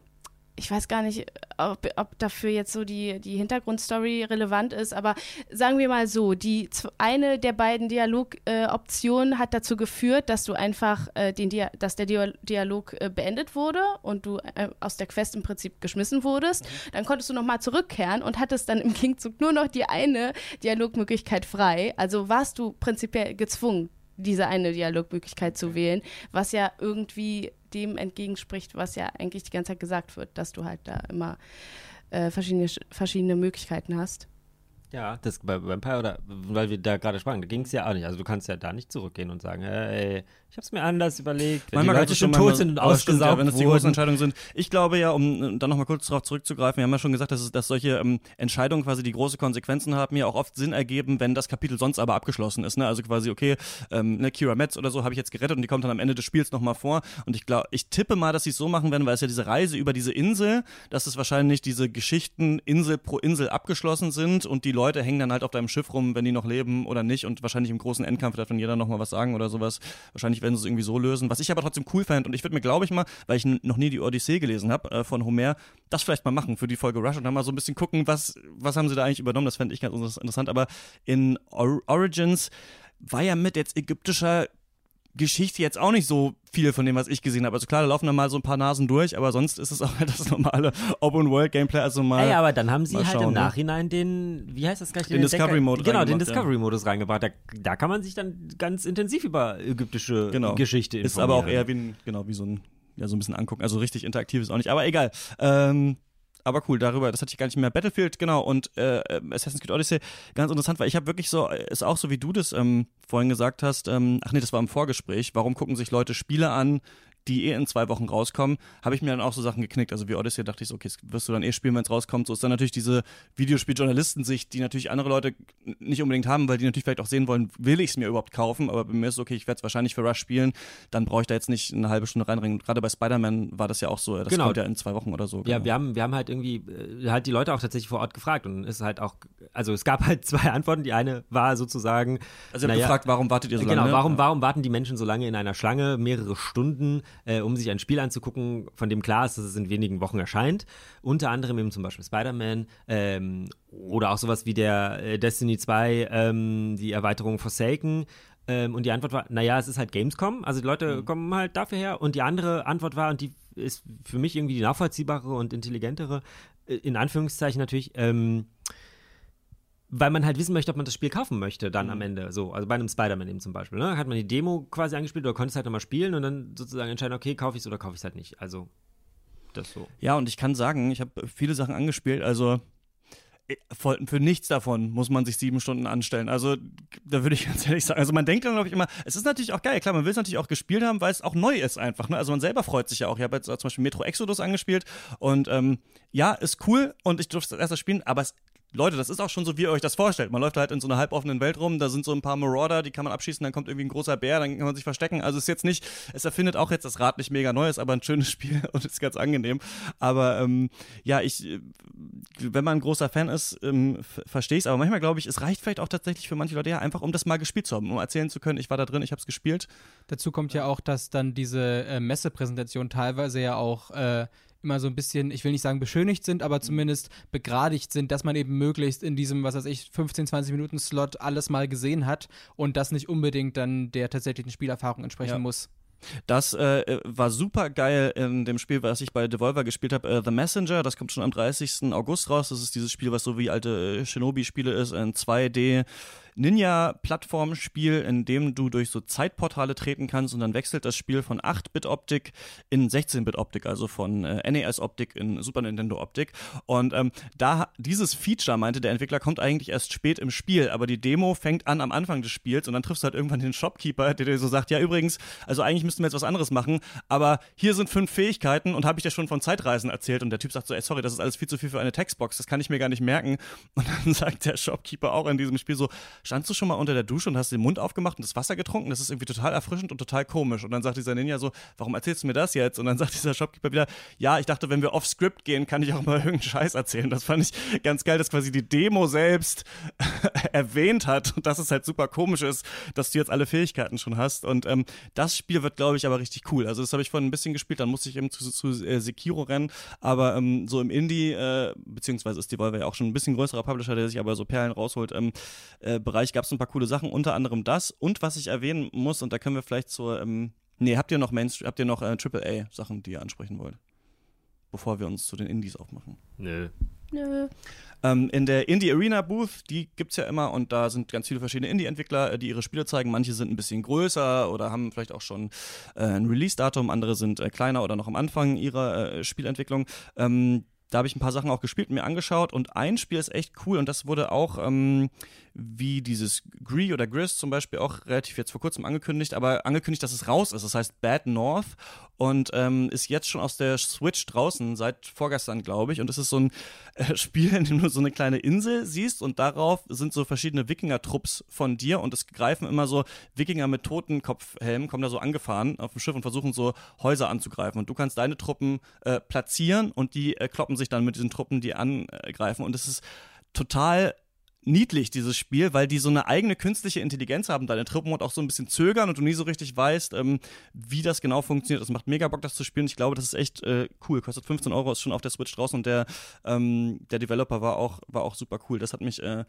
ich weiß gar nicht, ob, ob dafür jetzt so die, die Hintergrundstory relevant ist, aber sagen wir mal so, die eine der beiden Dialogoptionen äh, hat dazu geführt, dass du einfach äh, den Dia dass der Dia Dialog äh, beendet wurde und du äh, aus der Quest im Prinzip geschmissen wurdest. Dann konntest du nochmal zurückkehren und hattest dann im Gegenzug nur noch die eine Dialogmöglichkeit frei. Also warst du prinzipiell gezwungen, diese eine Dialogmöglichkeit zu wählen, was ja irgendwie dem entgegenspricht, was ja eigentlich die ganze Zeit gesagt wird, dass du halt da immer äh, verschiedene, verschiedene Möglichkeiten hast. Ja, das bei Vampire oder weil wir da gerade sprachen, da ging es ja auch nicht. Also du kannst ja da nicht zurückgehen und sagen, hey, ich habe es mir anders überlegt, wenn Manchmal die Leute schon tot sind und stimmt, ja, ausgesaugt wenn es die großen. Entscheidungen sind. Ich glaube ja, um äh, dann nochmal kurz darauf zurückzugreifen, wir haben ja schon gesagt, dass, es, dass solche ähm, Entscheidungen quasi die große Konsequenzen haben, mir auch oft Sinn ergeben, wenn das Kapitel sonst aber abgeschlossen ist. Ne? Also quasi, okay, ähm, ne, Kira Metz oder so habe ich jetzt gerettet und die kommt dann am Ende des Spiels nochmal vor. Und ich glaube, ich tippe mal, dass sie es so machen werden, weil es ja diese Reise über diese Insel, dass es wahrscheinlich diese Geschichten Insel pro Insel abgeschlossen sind und die Leute hängen dann halt auf deinem Schiff rum, wenn die noch leben oder nicht. Und wahrscheinlich im großen Endkampf darf dann jeder nochmal was sagen oder sowas. Wahrscheinlich werden sie es irgendwie so lösen. Was ich aber trotzdem cool fand und ich würde mir, glaube ich mal, weil ich noch nie die Odyssee gelesen habe äh, von Homer, das vielleicht mal machen für die Folge Rush und dann mal so ein bisschen gucken, was, was haben sie da eigentlich übernommen. Das fände ich ganz inter- interessant. Aber in Or Origins war ja mit jetzt ägyptischer Geschichte jetzt auch nicht so viel von dem, was ich gesehen habe. Also klar, da laufen da mal so ein paar Nasen durch, aber sonst ist es (laughs) auch halt das normale Open-World-Gameplay. Also mal. Ey, aber dann haben sie halt schauen, im ne? Nachhinein den, wie heißt das gleich? Den Discovery-Mode Genau, den reingebracht, ja. Discovery-Modus reingebracht. Da, da kann man sich dann ganz intensiv über ägyptische Genau. Geschichte Ist informieren. aber auch eher wie ein, genau, wie so ein, ja, so ein bisschen angucken. Also richtig interaktiv ist auch nicht. Aber egal. Ähm, aber cool, darüber, das hatte ich gar nicht mehr. Battlefield, genau, und äh, äh, Assassin's Creed Odyssey, ganz interessant, weil ich habe wirklich so, äh, ist auch so, wie du das ähm, vorhin gesagt hast, ähm, ach nee, das war im Vorgespräch, warum gucken sich Leute Spiele an, die eh in zwei Wochen rauskommen, habe ich mir dann auch so Sachen geknickt. Also wie Odyssey dachte ich so, okay, das wirst du dann eh spielen, wenn es rauskommt. So ist dann natürlich diese Videospieljournalistensicht, die natürlich andere Leute nicht unbedingt haben, weil die natürlich vielleicht auch sehen wollen, will ich es mir überhaupt kaufen, aber bei mir ist es okay, ich werde es wahrscheinlich für Rush spielen, dann brauche ich da jetzt nicht eine halbe Stunde reinringen. Gerade bei Spider-Man war das ja auch so, das Genau. kommt ja in zwei Wochen oder so. Ja, genau. wir haben, wir haben halt irgendwie äh, halt die Leute auch tatsächlich vor Ort gefragt und es ist halt auch, also es gab halt (laughs) zwei Antworten. Die eine war sozusagen, also ihr habt naja, gefragt, warum wartet ihr so genau, lange? warum, Ja. warum warten die Menschen so lange in einer Schlange, mehrere Stunden, äh, um sich ein Spiel anzugucken, von dem klar ist, dass es in wenigen Wochen erscheint. Unter anderem eben zum Beispiel Spider-Man ähm, oder auch sowas wie der äh, Destiny 2, ähm, die Erweiterung Forsaken. Ähm, und die Antwort war, naja, es ist halt Gamescom, also die Leute Mhm. kommen halt dafür her. Und die andere Antwort war, und die ist für mich irgendwie die nachvollziehbare und intelligentere, äh, in Anführungszeichen natürlich, ähm, weil man halt wissen möchte, ob man das Spiel kaufen möchte dann am Ende. So, also bei einem Spider-Man eben zum Beispiel. Ne? Hat man die Demo quasi angespielt oder konnte es halt nochmal spielen und dann sozusagen entscheiden, okay, kaufe ich es oder kaufe ich es halt nicht. Also, das so. Ja, und ich kann sagen, ich habe viele Sachen angespielt, also äh, für nichts davon muss man sich sieben Stunden anstellen. Also, da würde ich (laughs) ganz ehrlich sagen. Also, man denkt dann, glaube ich, immer, es ist natürlich auch geil. Klar, man will es natürlich auch gespielt haben, weil es auch neu ist einfach. Ne? Also, man selber freut sich ja auch. Ich habe jetzt zum Beispiel Metro Exodus angespielt und ähm, ja, ist cool und ich durfte es erst spielen, aber es Leute, das ist auch schon so, wie ihr euch das vorstellt. Man läuft halt in so einer halboffenen Welt rum, da sind so ein paar Marauder, die kann man abschießen, dann kommt irgendwie ein großer Bär, dann kann man sich verstecken. Also ist jetzt nicht, es erfindet auch jetzt das Rad nicht mega neu, ist aber ein schönes (laughs) Spiel und ist ganz angenehm. Aber ähm, ja, ich, äh, wenn man ein großer Fan ist, ähm, verstehe ich es. Aber manchmal glaube ich, es reicht vielleicht auch tatsächlich für manche Leute ja einfach, um das mal gespielt zu haben, um erzählen zu können, ich war da drin, ich habe es gespielt. Dazu kommt ja auch, dass dann diese äh, Messepräsentation teilweise ja auch äh, immer so ein bisschen, ich will nicht sagen beschönigt sind, aber mhm. zumindest begradigt sind, dass man eben möglichst in diesem, was weiß ich, 15, 20 Minuten Slot alles mal gesehen hat und das nicht unbedingt dann der tatsächlichen Spielerfahrung entsprechen ja. muss. Das äh, war super geil in dem Spiel, was ich bei Devolver gespielt habe, äh, The Messenger. Das kommt schon am 30. August raus. Das ist dieses Spiel, was so wie alte äh, Shinobi-Spiele ist, in 2D Ninja-Plattformspiel, in dem du durch so Zeitportale treten kannst und dann wechselt das Spiel von 8-Bit-Optik in 16-Bit-Optik, also von äh, NES-Optik in Super Nintendo-Optik. Und ähm, da dieses Feature, meinte der Entwickler, kommt eigentlich erst spät im Spiel, aber die Demo fängt an am Anfang des Spiels und dann triffst du halt irgendwann den Shopkeeper, der dir so sagt, ja übrigens, also eigentlich müssten wir jetzt was anderes machen, aber hier sind fünf Fähigkeiten und habe ich dir schon von Zeitreisen erzählt und der Typ sagt so, ey, sorry, das ist alles viel zu viel für eine Textbox, das kann ich mir gar nicht merken. Und dann (laughs) sagt der Shopkeeper auch in diesem Spiel so, standst du schon mal unter der Dusche und hast den Mund aufgemacht und das Wasser getrunken? Das ist irgendwie total erfrischend und total komisch. Und dann sagt dieser Ninja so, warum erzählst du mir das jetzt? Und dann sagt (laughs) dieser Shopkeeper wieder, ja, ich dachte, wenn wir off-Script gehen, kann ich auch mal (laughs) irgendeinen Scheiß erzählen. Das fand ich ganz geil, dass quasi die Demo selbst (laughs) erwähnt hat und dass es halt super komisch ist, dass du jetzt alle Fähigkeiten schon hast. Und ähm, das Spiel wird, glaube ich, aber richtig cool. Also das habe ich vorhin ein bisschen gespielt, dann musste ich eben zu, zu äh, Sekiro rennen, aber ähm, so im Indie, äh, beziehungsweise ist die Volvo ja auch schon ein bisschen größerer Publisher, der sich aber so Perlen rausholt, ähm, äh, Bereich gab es ein paar coole Sachen, unter anderem das. Und was ich erwähnen muss, und da können wir vielleicht zur, ähm, nee, habt ihr noch Mainstream, habt ihr noch äh, AAA-Sachen, die ihr ansprechen wollt? Bevor wir uns zu den Indies aufmachen. Nö. Nö. Ähm, in der Indie Arena Booth, die gibt es ja immer und da sind ganz viele verschiedene Indie-Entwickler, äh, die ihre Spiele zeigen. Manche sind ein bisschen größer oder haben vielleicht auch schon äh, ein Release-Datum, andere sind äh, kleiner oder noch am Anfang ihrer äh, Spielentwicklung. Ähm, da habe ich ein paar Sachen auch gespielt und mir angeschaut und ein Spiel ist echt cool und das wurde auch ähm, wie dieses Gree oder Gris zum Beispiel auch relativ jetzt vor kurzem angekündigt, aber angekündigt, dass es raus ist. Das heißt Bad North und ähm, ist jetzt schon aus der Switch draußen seit vorgestern, glaube ich. Und es ist so ein äh, (laughs) Spiel, in dem du so eine kleine Insel siehst und darauf sind so verschiedene Wikinger-Trupps von dir und es greifen immer so Wikinger mit Totenkopfhelmen, kommen da so angefahren auf dem Schiff und versuchen so Häuser anzugreifen. Und du kannst deine Truppen äh, platzieren und die äh, kloppen sich dann mit diesen Truppen, die angreifen. Und es ist total niedlich, dieses Spiel, weil die so eine eigene künstliche Intelligenz haben, deine Truppen und auch so ein bisschen zögern und du nie so richtig weißt, ähm, wie das genau funktioniert. Das macht mega Bock, das zu spielen. Ich glaube, das ist echt äh, cool. Kostet 15 Euro, ist schon auf der Switch draußen und der, ähm, der Developer war auch, war auch super cool. Das hat mich äh,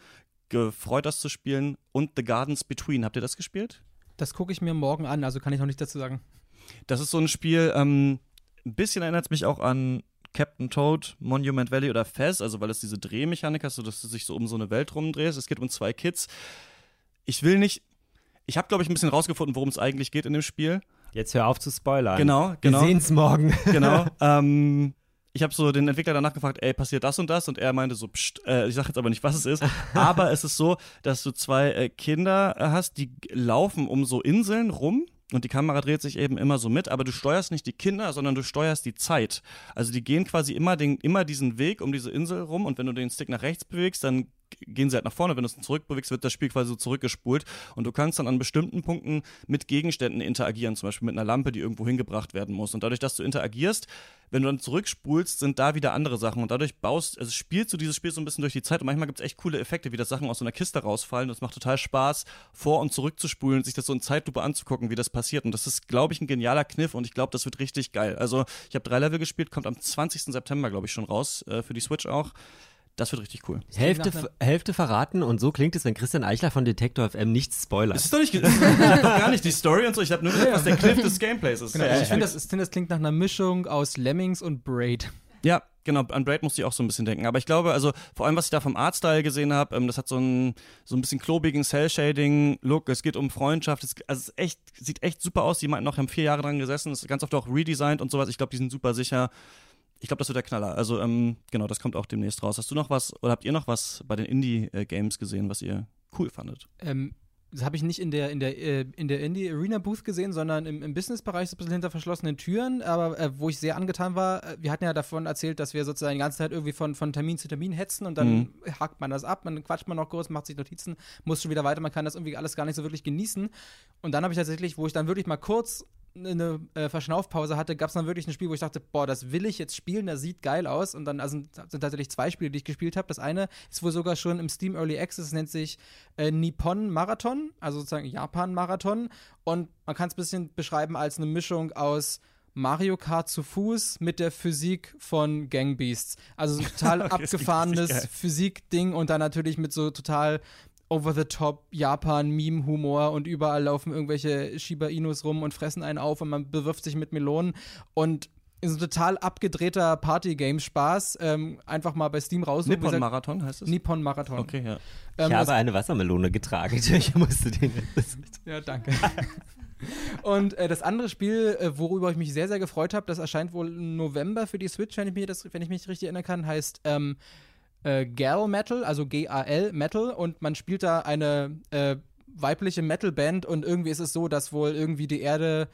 gefreut, das zu spielen. Und The Gardens Between, habt ihr das gespielt? Das gucke ich mir morgen an, also kann ich noch nicht dazu sagen. Das ist so ein Spiel, ähm, ein bisschen erinnert es mich auch an Captain Toad, Monument Valley oder Fez, also weil es diese Drehmechanik hast, dass du sich so um so eine Welt rumdrehst. Es geht um zwei Kids. Ich will nicht. Ich habe, glaube ich, ein bisschen rausgefunden, worum es eigentlich geht in dem Spiel. Jetzt hör auf zu spoilern. Genau, genau. Wir sehen es morgen. Genau. (laughs) ähm, ich habe so den Entwickler danach gefragt, ey, passiert das und das? Und er meinte so, pst, äh, ich sage jetzt aber nicht, was es ist. (laughs) aber es ist so, dass du zwei äh, Kinder hast, die laufen um so Inseln rum und die Kamera dreht sich eben immer so mit, aber du steuerst nicht die Kinder, sondern du steuerst die Zeit. Also die gehen quasi immer, den, immer diesen Weg um diese Insel rum und wenn du den Stick nach rechts bewegst, dann gehen sie halt nach vorne. Wenn du es zurückbewegst, wird das Spiel quasi so zurückgespult. Und du kannst dann an bestimmten Punkten mit Gegenständen interagieren, zum Beispiel mit einer Lampe, die irgendwo hingebracht werden muss. Und dadurch, dass du interagierst, wenn du dann zurückspulst, sind da wieder andere Sachen. Und dadurch baust, also spielst du dieses Spiel so ein bisschen durch die Zeit. Und manchmal gibt es echt coole Effekte, wie das Sachen aus so einer Kiste rausfallen. Und es macht total Spaß, vor- und zurückzuspulen sich das so in Zeitlupe anzugucken, wie das passiert. Und das ist, glaube ich, ein genialer Kniff. Und ich glaube, das wird richtig geil. Also, ich habe drei Level gespielt, kommt am 20. September, glaube ich, schon raus, äh, für die Switch auch. Das wird richtig cool. Hälfte, Hälfte verraten und so klingt es, wenn Christian Eichler von Detektor FM nichts spoilert. Das ist doch nicht, ich habe doch gar nicht die Story und so, ich habe nur gesagt, was der Cliff des Gameplays ist. Genau, ich finde, das, das klingt nach einer Mischung aus Lemmings und Braid. Ja, genau, an Braid musste ich auch so ein bisschen denken. Aber ich glaube, also vor allem, was ich da vom Artstyle gesehen habe, ähm, das hat so ein, so ein bisschen klobigen Cell-Shading-Look. Es geht um Freundschaft. Es, also es echt, sieht echt super aus. Die meinten noch, haben vier Jahre dran gesessen. Es ist ganz oft auch redesigned und sowas. Ich glaube, die sind super sicher ich glaube, das wird der Knaller. Also, ähm, genau, das kommt auch demnächst raus. Hast du noch was oder habt ihr noch was bei den Indie-Games gesehen, was ihr cool fandet? Ähm, das habe ich nicht in der, in der, äh, in der Indie-Arena-Booth gesehen, sondern im, im Business-Bereich so ein bisschen hinter verschlossenen Türen, aber äh, wo ich sehr angetan war, äh, wir hatten ja davon erzählt, dass wir sozusagen die ganze Zeit irgendwie von, von Termin zu Termin hetzen und dann mhm. hakt man das ab, man quatscht man noch kurz, macht sich Notizen, muss schon wieder weiter, man kann das irgendwie alles gar nicht so wirklich genießen. Und dann habe ich tatsächlich, wo ich dann wirklich mal kurz eine äh, Verschnaufpause hatte, gab es dann wirklich ein Spiel, wo ich dachte, boah, das will ich jetzt spielen, das sieht geil aus. Und dann also, sind tatsächlich zwei Spiele, die ich gespielt habe. Das eine ist wohl sogar schon im Steam Early Access, nennt sich äh, Nippon Marathon, also sozusagen Japan Marathon. Und man kann es ein bisschen beschreiben als eine Mischung aus Mario Kart zu Fuß mit der Physik von Gang Beasts. Also so ein total (laughs) okay, abgefahrenes Physikding und dann natürlich mit so total over-the-top Japan-Meme-Humor und überall laufen irgendwelche Shiba Inus rum und fressen einen auf und man bewirft sich mit Melonen und ist ein total abgedrehter Party-Game-Spaß. Ähm, einfach mal bei Steam raus. Nippon-Marathon heißt es? Nippon-Marathon. Okay, ja. Ähm, ich habe eine Wassermelone getragen. (laughs) Ich musste den. ja, danke. (laughs) Und äh, das andere Spiel, äh, worüber ich mich sehr, sehr gefreut habe, das erscheint wohl im November für die Switch, wenn ich, mir das, wenn ich mich richtig erinnern kann, heißt ähm, äh, Gal Metal, also G-A-L Metal, und man spielt da eine äh, weibliche Metal-Band und irgendwie ist es so, dass wohl irgendwie die Erde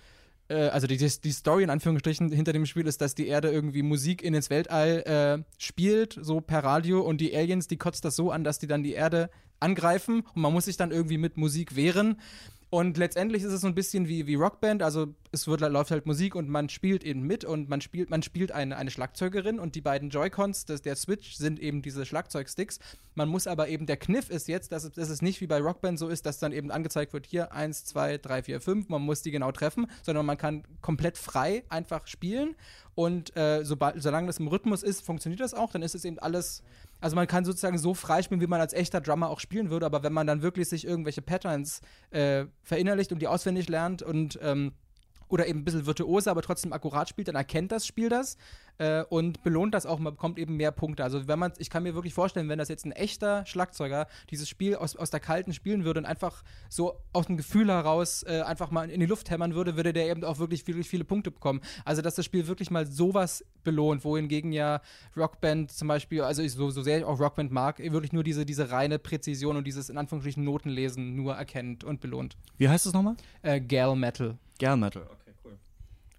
äh, also die, die Story in Anführungsstrichen hinter dem Spiel ist, dass die Erde irgendwie Musik in ins Weltall äh, spielt, so per Radio und die Aliens, die kotzt das so an, dass die dann die Erde angreifen und man muss sich dann irgendwie mit Musik wehren. Und letztendlich ist es so ein bisschen wie, wie Rockband, also es wird, läuft halt Musik und man spielt eben mit und man spielt, man spielt eine, eine Schlagzeugerin und die beiden Joy-Cons des, der Switch sind eben diese Schlagzeugsticks. Man muss aber eben, der Kniff ist jetzt, dass, dass es nicht wie bei Rockband so ist, dass dann eben angezeigt wird, hier 1, 2, 3, 4, 5, man muss die genau treffen, sondern man kann komplett frei einfach spielen. Und äh, sobald, solange das im Rhythmus ist, funktioniert das auch, dann ist es eben alles also man kann sozusagen so freispielen, wie man als echter Drummer auch spielen würde, aber wenn man dann wirklich sich irgendwelche Patterns äh, verinnerlicht und die auswendig lernt und ähm, oder eben ein bisschen virtuoser, aber trotzdem akkurat spielt, dann erkennt das Spiel das äh, und belohnt das auch, man bekommt eben mehr Punkte. Also wenn man, ich kann mir wirklich vorstellen, wenn das jetzt ein echter Schlagzeuger dieses Spiel aus, aus der Kalten spielen würde und einfach so aus dem Gefühl heraus äh, einfach mal in die Luft hämmern würde, würde der eben auch wirklich, wirklich viele Punkte bekommen. Also dass das Spiel wirklich mal sowas belohnt, wohingegen ja Rockband zum Beispiel, also ich, so, so sehr ich auch Rockband mag, wirklich nur diese, diese reine Präzision und dieses in Anführungsstrichen Notenlesen nur erkennt und belohnt. Wie heißt es nochmal? Äh, Gal Metal. Gal Metal, okay.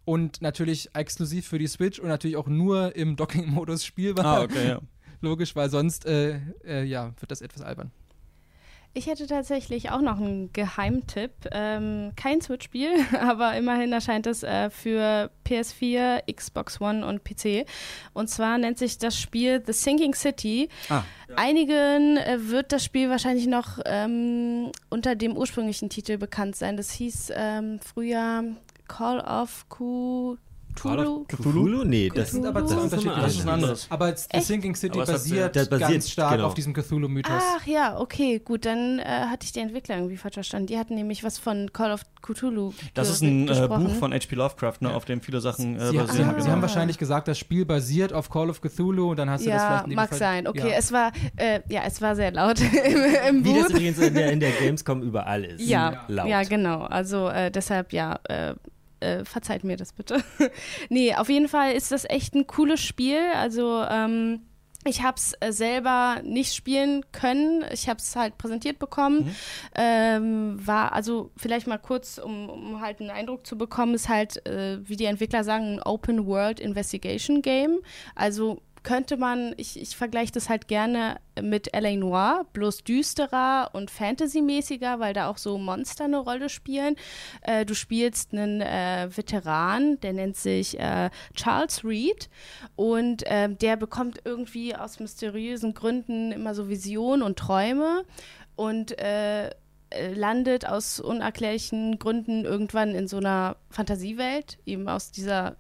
Und natürlich exklusiv für die Switch und natürlich auch nur im Docking-Modus spielbar. Ah, okay, ja. (laughs) Logisch, weil sonst äh, äh, ja, wird das etwas albern. Ich hätte tatsächlich auch noch einen Geheimtipp. Ähm, kein Switch-Spiel, (laughs) aber immerhin erscheint es äh, für PS4, Xbox One und PC. Und zwar nennt sich das Spiel The Sinking City. Ah, ja. Einigen äh, wird das Spiel wahrscheinlich noch ähm, unter dem ursprünglichen Titel bekannt sein. Das hieß ähm, früher Call of Cthulhu. Cthulhu? Cthulhu? Nee, das sind aber zwei unterschiedliche. Das ist ein anderes. Aber The? Sinking City basiert, basiert, ganz stark genau. auf diesem Cthulhu-Mythos. Ach ja, okay, gut, dann äh, hatte ich die Entwickler irgendwie falsch verstanden. Die hatten nämlich was von Call of Cthulhu Das ist ein äh, Buch von H.P. Lovecraft, ne, ja. auf dem viele Sachen äh, Sie, basieren. Sie, genau. Sie, haben wahrscheinlich gesagt, das Spiel basiert auf Call of Cthulhu und dann hast du ja, das vielleicht Ja, mag sein. Okay, ja. es war äh, ja, es war sehr laut (laughs) im, im Wie das übrigens in der, in der Gamescom überall ist. Ja, laut. ja genau. Also äh, deshalb ja äh, verzeiht mir das bitte. (laughs) nee, auf jeden Fall ist das echt ein cooles Spiel. Also, ähm, ich habe es äh, selber nicht spielen können. Ich habe es halt präsentiert bekommen. Mhm. Ähm, war also vielleicht mal kurz, um, um, halt einen Eindruck zu bekommen, ist halt, äh, wie die Entwickler sagen, ein Open World Investigation Game. Also könnte man, ich, ich vergleiche das halt gerne mit L.A. Noir, bloß düsterer und fantasymäßiger, weil da auch so Monster eine Rolle spielen. Äh, du spielst einen äh, Veteran, der nennt sich äh, Charles Reed und ähm, der bekommt irgendwie aus mysteriösen Gründen immer so Visionen und Träume und äh, äh, landet aus unerklärlichen Gründen irgendwann in so einer Fantasiewelt, eben aus dieser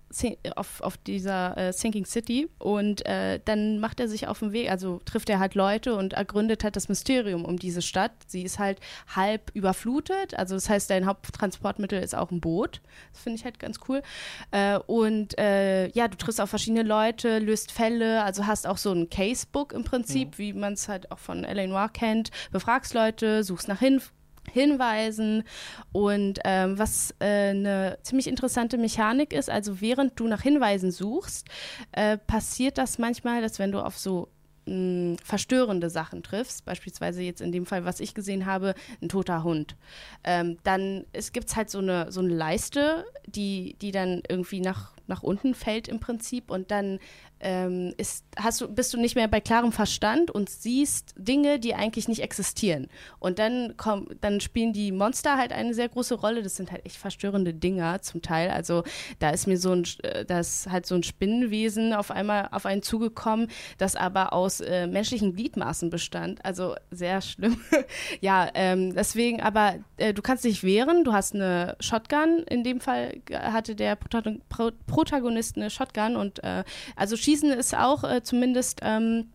auf, auf dieser äh, Sinking City und äh, dann macht er sich auf den Weg, also trifft er halt Leute und ergründet halt das Mysterium um diese Stadt. Sie ist halt halb überflutet, also das heißt, dein Haupttransportmittel ist auch ein Boot. Das finde ich halt ganz cool. Äh, und äh, ja, du triffst auf verschiedene Leute, löst Fälle, also hast auch so ein Casebook im Prinzip, mhm. wie man es halt auch von L.A. Noir kennt, befragst Leute, suchst nach Hinweisen Hinweisen. Und ähm, was äh, eine ziemlich interessante Mechanik ist, also während du nach Hinweisen suchst, äh, passiert das manchmal, dass wenn du auf so mh, verstörende Sachen triffst, beispielsweise jetzt in dem Fall, was ich gesehen habe, ein toter Hund, ähm, dann gibt es halt so eine, so eine Leiste, die, die dann irgendwie nach, nach unten fällt im Prinzip und dann ähm, ist, hast du, bist du nicht mehr bei klarem Verstand und siehst Dinge, die eigentlich nicht existieren. Und dann, komm, dann spielen die Monster halt eine sehr große Rolle. Das sind halt echt verstörende Dinger zum Teil. Also da ist mir so ein, äh, das halt so ein Spinnenwesen auf einmal auf einen zugekommen, das aber aus äh, menschlichen Gliedmaßen bestand. Also sehr schlimm. (laughs) ja, ähm, deswegen, aber äh, du kannst dich wehren. Du hast eine Shotgun. In dem Fall hatte der Protagonist eine Shotgun und äh, also Schießen ist auch äh, zumindest ähm,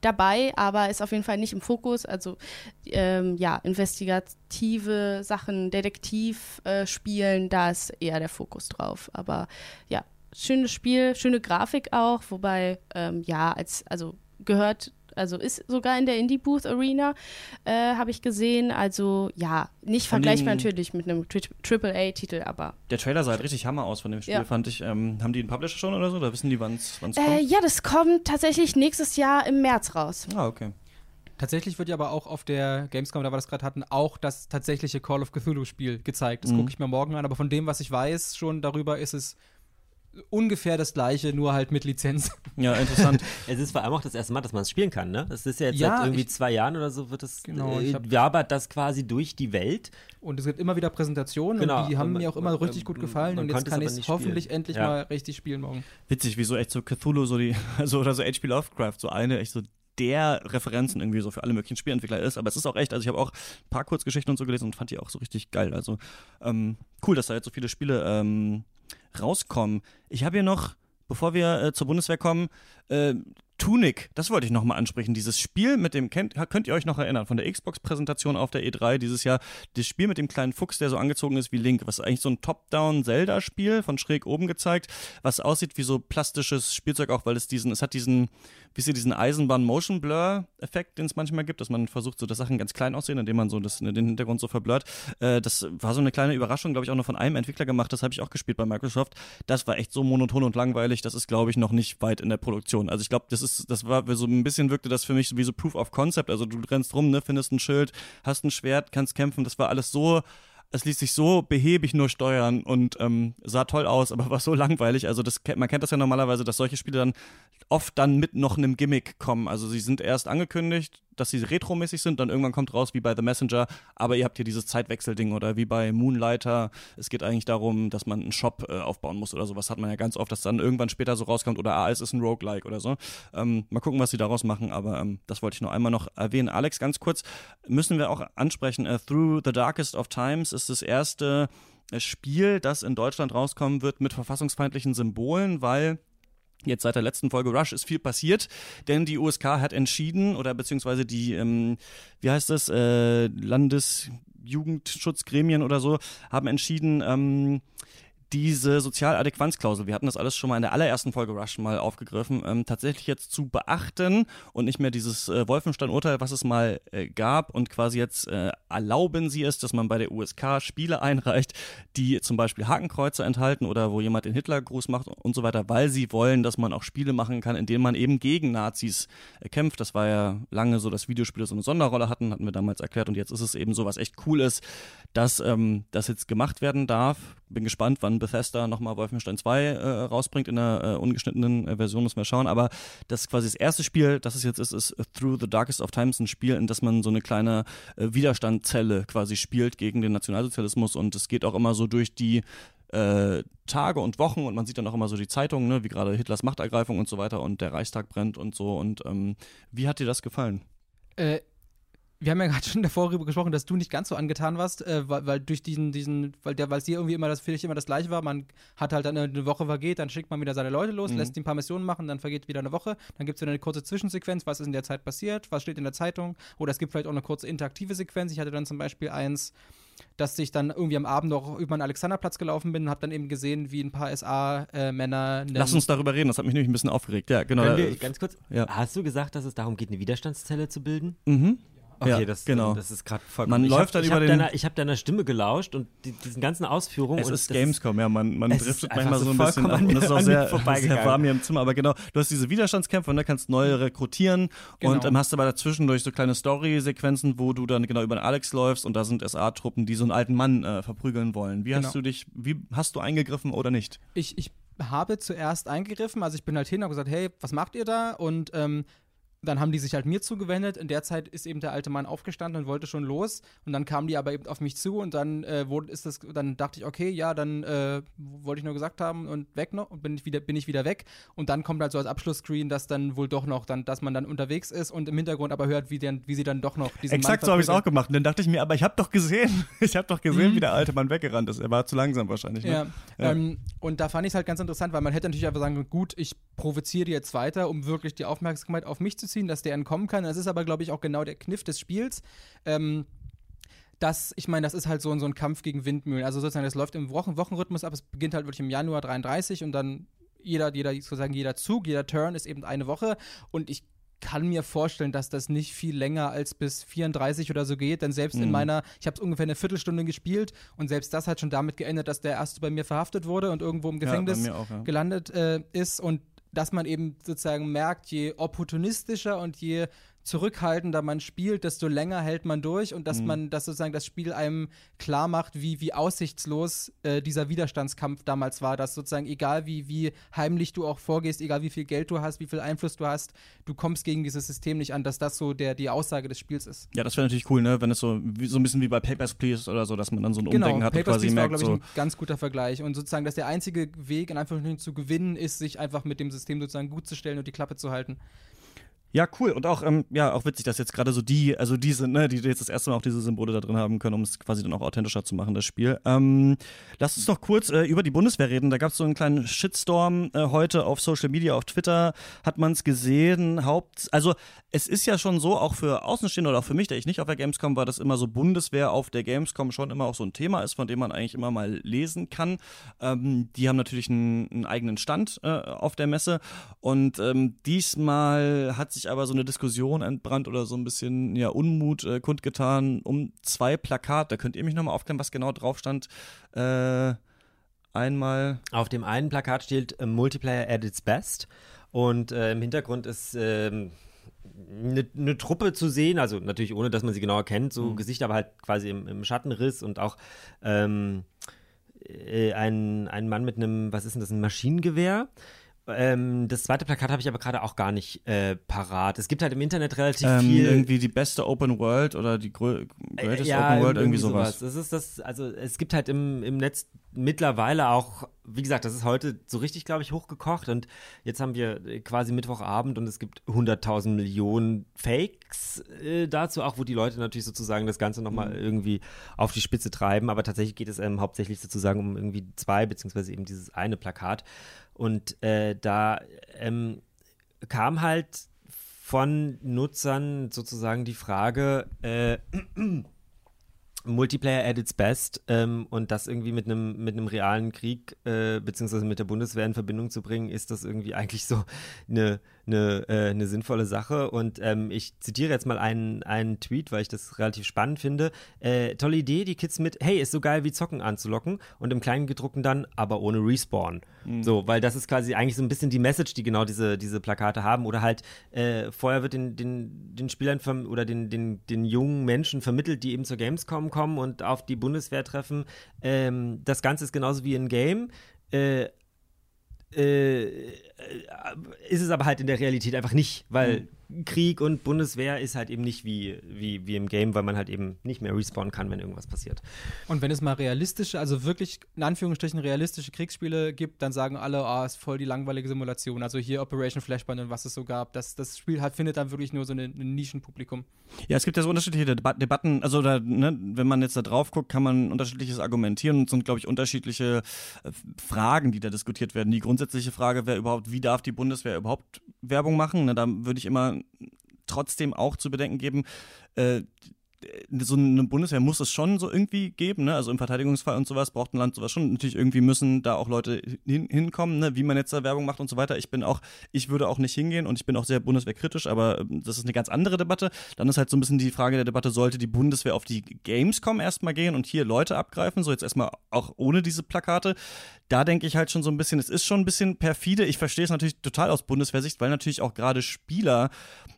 dabei, aber ist auf jeden Fall nicht im Fokus. Also ähm, ja, investigative Sachen, Detektiv äh, spielen, da ist eher der Fokus drauf. Aber ja, schönes Spiel, schöne Grafik auch, wobei ähm, ja, als also gehört also ist sogar in der Indie Booth Arena, äh, habe ich gesehen. Also ja, nicht von vergleichbar den, natürlich mit einem AAA-Titel, aber. Der Trailer sah halt richtig Hammer aus von dem Spiel, ja. fand ich. Ähm, haben die einen Publisher schon oder so? Da wissen die, wann es kommt? Äh, ja, das kommt tatsächlich nächstes Jahr im März raus. Ah, okay. Tatsächlich wird ja aber auch auf der Gamescom, da wir das gerade hatten, auch das tatsächliche Call of Cthulhu-Spiel gezeigt. Das mhm. gucke ich mir morgen an, aber von dem, was ich weiß, schon darüber ist es ungefähr das gleiche, nur halt mit Lizenz. (laughs) Ja, interessant. (laughs) es ist vor allem auch das erste Mal, dass man es spielen kann, ne? Es ist ja jetzt ja, seit irgendwie ich, zwei Jahren oder so wird es genau, äh, wabert das quasi durch die Welt. Und es gibt immer wieder Präsentationen genau, und die haben man, mir auch immer richtig gut gefallen und jetzt kann ich es hoffentlich spielen. endlich ja. mal richtig spielen morgen. Witzig, wie so echt so Cthulhu so die, (laughs) also oder so HP Lovecraft, so eine echt so der Referenzen irgendwie so für alle möglichen Spielentwickler ist. Aber es ist auch echt, also ich habe auch ein paar Kurzgeschichten und so gelesen und fand die auch so richtig geil. Also ähm, cool, dass da jetzt so viele Spiele ähm, rauskommen. Ich habe hier noch, bevor wir äh, zur Bundeswehr kommen, äh, Tunic, das wollte ich nochmal ansprechen. Dieses Spiel mit dem, kennt, könnt ihr euch noch erinnern, von der Xbox-Präsentation auf der E3 dieses Jahr, das Spiel mit dem kleinen Fuchs, der so angezogen ist wie Link, was eigentlich so ein Top-Down-Zelda-Spiel von schräg oben gezeigt, was aussieht wie so plastisches Spielzeug auch, weil es diesen, es hat diesen, wie sie diesen Eisenbahn-Motion-Blur-Effekt, den es manchmal gibt, dass man versucht, so dass Sachen ganz klein aussehen, indem man so das, den Hintergrund so verblurrt. Äh, das war so eine kleine Überraschung, glaube ich, auch noch von einem Entwickler gemacht, das habe ich auch gespielt bei Microsoft. Das war echt so monoton und langweilig, das ist, glaube ich, noch nicht weit in der Produktion. Also ich glaube, das ist, das war so ein bisschen wirkte das für mich wie so Proof of Concept. Also du rennst rum, ne, findest ein Schild, hast ein Schwert, kannst kämpfen. Das war alles so es ließ sich so behäbig nur steuern und ähm, sah toll aus, (laughs) aber war so langweilig. Also das, man kennt das ja normalerweise, dass solche Spiele dann oft dann mit noch einem Gimmick kommen. Also sie sind erst angekündigt, dass sie retromäßig sind, dann irgendwann kommt raus wie bei The Messenger, aber ihr habt hier dieses Zeitwechselding oder wie bei Moonlighter. Es geht eigentlich darum, dass man einen Shop äh, aufbauen muss oder sowas hat man ja ganz oft, dass dann irgendwann später so rauskommt oder ah, es ist ein Roguelike oder so. Ähm, mal gucken, was sie daraus machen, aber ähm, das wollte ich noch einmal noch erwähnen. Alex, ganz kurz, müssen wir auch ansprechen, uh, Through the Darkest of Times ist das erste äh, Spiel, das in Deutschland rauskommen wird mit verfassungsfeindlichen Symbolen, weil Jetzt seit der letzten Folge Rush ist viel passiert, denn die USK hat entschieden, oder beziehungsweise die, ähm, wie heißt das, äh, Landesjugendschutzgremien oder so, haben entschieden, ähm, diese Sozialadäquanzklausel, wir hatten das alles schon mal in der allerersten Folge Rush mal aufgegriffen, ähm, tatsächlich jetzt zu beachten und nicht mehr dieses äh, Wolfenstein-Urteil, was es mal äh, gab und quasi jetzt äh, erlauben sie es, dass man bei der USK Spiele einreicht, die zum Beispiel Hakenkreuze enthalten oder wo jemand den Hitlergruß macht und so weiter, weil sie wollen, dass man auch Spiele machen kann, in denen man eben gegen Nazis äh, kämpft. Das war ja lange so, dass Videospiele so eine Sonderrolle hatten, hatten wir damals erklärt und jetzt ist es eben so, was echt cool ist, dass ähm, das jetzt gemacht werden darf. Bin gespannt, wann Bethesda nochmal Wolfenstein 2 äh, rausbringt in der äh, ungeschnittenen äh, Version, müssen wir schauen. Aber das ist quasi das erste Spiel, das es jetzt ist, ist Through the Darkest of Times, ein Spiel, in das man so eine kleine äh, Widerstandzelle quasi spielt gegen den Nationalsozialismus und es geht auch immer so durch die äh, Tage und Wochen und man sieht dann auch immer so die Zeitungen, ne, wie gerade Hitlers Machtergreifung und so weiter und der Reichstag brennt und so. Und ähm, wie hat dir das gefallen? Äh, wir haben ja gerade schon davor darüber gesprochen, dass du nicht ganz so angetan warst, äh, weil, weil, durch diesen, diesen, weil der, weil es dir irgendwie immer das, finde ich, immer das gleiche war. Man hat halt dann eine Woche vergeht, dann schickt man wieder seine Leute los, mhm. lässt die ein paar Missionen machen, dann vergeht wieder eine Woche, dann gibt es wieder eine kurze Zwischensequenz, was ist in der Zeit passiert, was steht in der Zeitung, oder es gibt vielleicht auch eine kurze interaktive Sequenz. Ich hatte dann zum Beispiel eins, dass ich dann irgendwie am Abend noch über den Alexanderplatz gelaufen bin und habe dann eben gesehen, wie ein paar SA-Männer. Äh, Lass uns darüber reden, das hat mich nämlich ein bisschen aufgeregt. Ja, genau. Wir, ganz kurz, ja. hast du gesagt, dass es darum geht, eine Widerstandszelle zu bilden? Mhm. Okay, Ja, das, genau. das ist gerade vollkommen. Man ich läuft hab, dann über den- Deiner, ich habe deiner Stimme gelauscht und die, diesen ganzen Ausführungen. Es und ist das Gamescom, ja, man, man driftet manchmal so ein bisschen ab an und mir- es ist auch sehr, sehr warm hier im Zimmer, aber genau, du hast diese Widerstandskämpfe und da kannst neue rekrutieren Genau. und ähm, hast aber dazwischen durch so kleine Story-Sequenzen, wo du dann genau über den Alex läufst und da sind SA-Truppen, die so einen alten Mann äh, verprügeln wollen. Wie Genau. hast du dich, wie hast du eingegriffen oder nicht? Ich, ich habe zuerst eingegriffen, also ich bin halt hin und habe gesagt, hey, was macht ihr da? Und ähm, dann haben die sich halt mir zugewendet. In der Zeit ist eben der alte Mann aufgestanden und wollte schon los. Und dann kamen die aber eben auf mich zu und dann äh, wurde, ist das, dann dachte ich, okay, ja, dann äh, wollte ich nur gesagt haben und weg noch und bin ich wieder, bin ich wieder weg. Und dann kommt halt so als Abschlussscreen, dass dann wohl doch noch, dann, dass man dann unterwegs ist und im Hintergrund aber hört, wie, denn, wie sie dann doch noch diesen Exakt Mann so habe ich es auch gemacht. Und dann dachte ich mir, aber ich habe doch gesehen, (laughs) ich habe doch gesehen, Mhm. wie der alte Mann weggerannt ist. Er war zu langsam wahrscheinlich. Ne? Ja, Ja. Ähm, und da fand ich es halt ganz interessant, weil man hätte natürlich einfach sagen gut, ich provoziere jetzt weiter, um wirklich die Aufmerksamkeit auf mich zu ziehen, dass der entkommen kann. Das ist aber, glaube ich, auch genau der Kniff des Spiels. Ähm, das, ich meine, das ist halt so, so ein Kampf gegen Windmühlen. Also sozusagen, das läuft im Wochen Wochenrhythmus ab. Es beginnt halt wirklich im Januar 33 und dann jeder, jeder, sozusagen jeder Zug, jeder Turn ist eben eine Woche. Und ich kann mir vorstellen, dass das nicht viel länger als bis 34 oder so geht, denn selbst in Mhm. meiner, ich habe es ungefähr eine Viertelstunde gespielt und selbst das hat schon damit geendet, dass der erste bei mir verhaftet wurde und irgendwo im Gefängnis Ja, auch, ja. gelandet äh, ist und dass man eben sozusagen merkt, je opportunistischer und je zurückhaltender man spielt, desto länger hält man durch und dass Mhm. man, dass sozusagen das Spiel einem klar macht, wie, wie aussichtslos äh, dieser Widerstandskampf damals war, dass sozusagen egal wie, wie heimlich du auch vorgehst, egal wie viel Geld du hast, wie viel Einfluss du hast, du kommst gegen dieses System nicht an, dass das so der, die Aussage des Spiels ist. Ja, das wäre natürlich cool, ne? wenn es so, wie, so ein bisschen wie bei Papers, Please oder so, dass man dann so ein Genau, Umdenken hat und Papers, quasi Please war, merkt, glaube ich, so, ein ganz guter Vergleich. Und sozusagen, dass der einzige Weg, in Anführungsstrichen zu gewinnen, ist, sich einfach mit dem System sozusagen gut zu stellen und die Klappe zu halten. Ja, cool. Und auch, ähm, ja, auch witzig, dass jetzt gerade so die, also diese, ne, die jetzt das erste Mal auch diese Symbole da drin haben können, um es quasi dann auch authentischer zu machen, das Spiel. Ähm, lass uns noch kurz äh, über die Bundeswehr reden. Da gab es so einen kleinen Shitstorm äh, heute auf Social Media, auf Twitter hat man es gesehen. Haupt, also es ist ja schon so, auch für Außenstehende oder auch für mich, der ich nicht auf der Gamescom war, dass immer so Bundeswehr auf der Gamescom schon immer auch so ein Thema ist, von dem man eigentlich immer mal lesen kann. Ähm, die haben natürlich einen, einen eigenen Stand äh, auf der Messe und ähm, diesmal hat sich aber so eine Diskussion entbrannt oder so ein bisschen ja, Unmut äh, kundgetan um zwei Plakate. Könnt ihr mich nochmal aufklären, was genau drauf stand? Äh, einmal. Auf dem einen Plakat steht äh, Multiplayer at its best und äh, im Hintergrund ist ähm, eine ne Truppe zu sehen, also natürlich ohne, dass man sie genauer kennt, so Mhm. Gesicht, aber halt quasi im, im Schattenriss und auch ähm, äh, ein, ein Mann mit einem, was ist denn das, ein Maschinengewehr. Ähm, das zweite Plakat habe ich aber gerade auch gar nicht äh, parat. Es gibt halt im Internet relativ Ähm, viel. irgendwie die beste Open World oder die grö greatest Open World, irgendwie sowas. Das ist das, also es gibt halt im, im Netz mittlerweile auch, wie gesagt, das ist heute so richtig, glaube ich, hochgekocht und jetzt haben wir äh, quasi Mittwochabend und es gibt 100.000 Millionen Fakes äh, dazu, auch wo die Leute natürlich sozusagen das Ganze nochmal Mhm. irgendwie auf die Spitze treiben, aber tatsächlich geht es ähm, hauptsächlich sozusagen um irgendwie zwei, beziehungsweise eben dieses eine Plakat und äh, da ähm, kam halt von Nutzern sozusagen die Frage, äh, (clears throat) Multiplayer at its best ähm, und das irgendwie mit einem mit einem realen Krieg äh, beziehungsweise mit der Bundeswehr in Verbindung zu bringen, ist das irgendwie eigentlich so eine eine, äh, eine sinnvolle Sache. Und ähm, ich zitiere jetzt mal einen, einen Tweet, weil ich das relativ spannend finde. Äh, tolle Idee, die Kids mit, hey, ist so geil wie Zocken anzulocken und im Kleingedruckten dann, aber ohne Respawn. So, weil das ist quasi eigentlich so ein bisschen die Message, die genau diese, diese Plakate haben. Oder halt, äh, vorher wird den, den, den Spielern oder den, den, den jungen Menschen vermittelt, die eben zur Gamescom kommen und auf die Bundeswehr treffen. Ähm, das Ganze ist genauso wie ein Game. Äh, äh, ist es aber halt in der Realität einfach nicht, weil Krieg und Bundeswehr ist halt eben nicht wie, wie, wie im Game, weil man halt eben nicht mehr respawnen kann, wenn irgendwas passiert. Und wenn es mal realistische, also wirklich in Anführungsstrichen realistische Kriegsspiele gibt, dann sagen alle, ah, ist voll die langweilige Simulation. Also hier Operation Flashpoint und was es so gab. Das, das Spiel hat, findet dann wirklich nur so ein Nischenpublikum. Ja, es gibt ja so unterschiedliche Deba Debatten. Also, da, ne, wenn man jetzt da drauf guckt, kann man unterschiedliches argumentieren und es sind, glaube ich, unterschiedliche äh, Fragen, die da diskutiert werden. Die grundsätzliche Frage wäre überhaupt, wie darf die Bundeswehr überhaupt Werbung machen? Ne, da würde ich immer trotzdem auch zu bedenken geben, äh, so eine Bundeswehr muss es schon so irgendwie geben, ne? Also im Verteidigungsfall und sowas braucht ein Land sowas schon. Natürlich irgendwie müssen da auch Leute hin, hinkommen, ne? Wie man jetzt da Werbung macht und so weiter. Ich bin auch, ich würde auch nicht hingehen und ich bin auch sehr bundeswehrkritisch, aber ähm, das ist eine ganz andere Debatte. Dann ist halt so ein bisschen die Frage der Debatte, sollte die Bundeswehr auf die Gamescom erstmal gehen und hier Leute abgreifen, so jetzt erstmal auch ohne diese Plakate. Da denke ich halt schon so ein bisschen, es ist schon ein bisschen perfide. Ich verstehe es natürlich total aus Bundeswehrsicht, weil natürlich auch gerade Spieler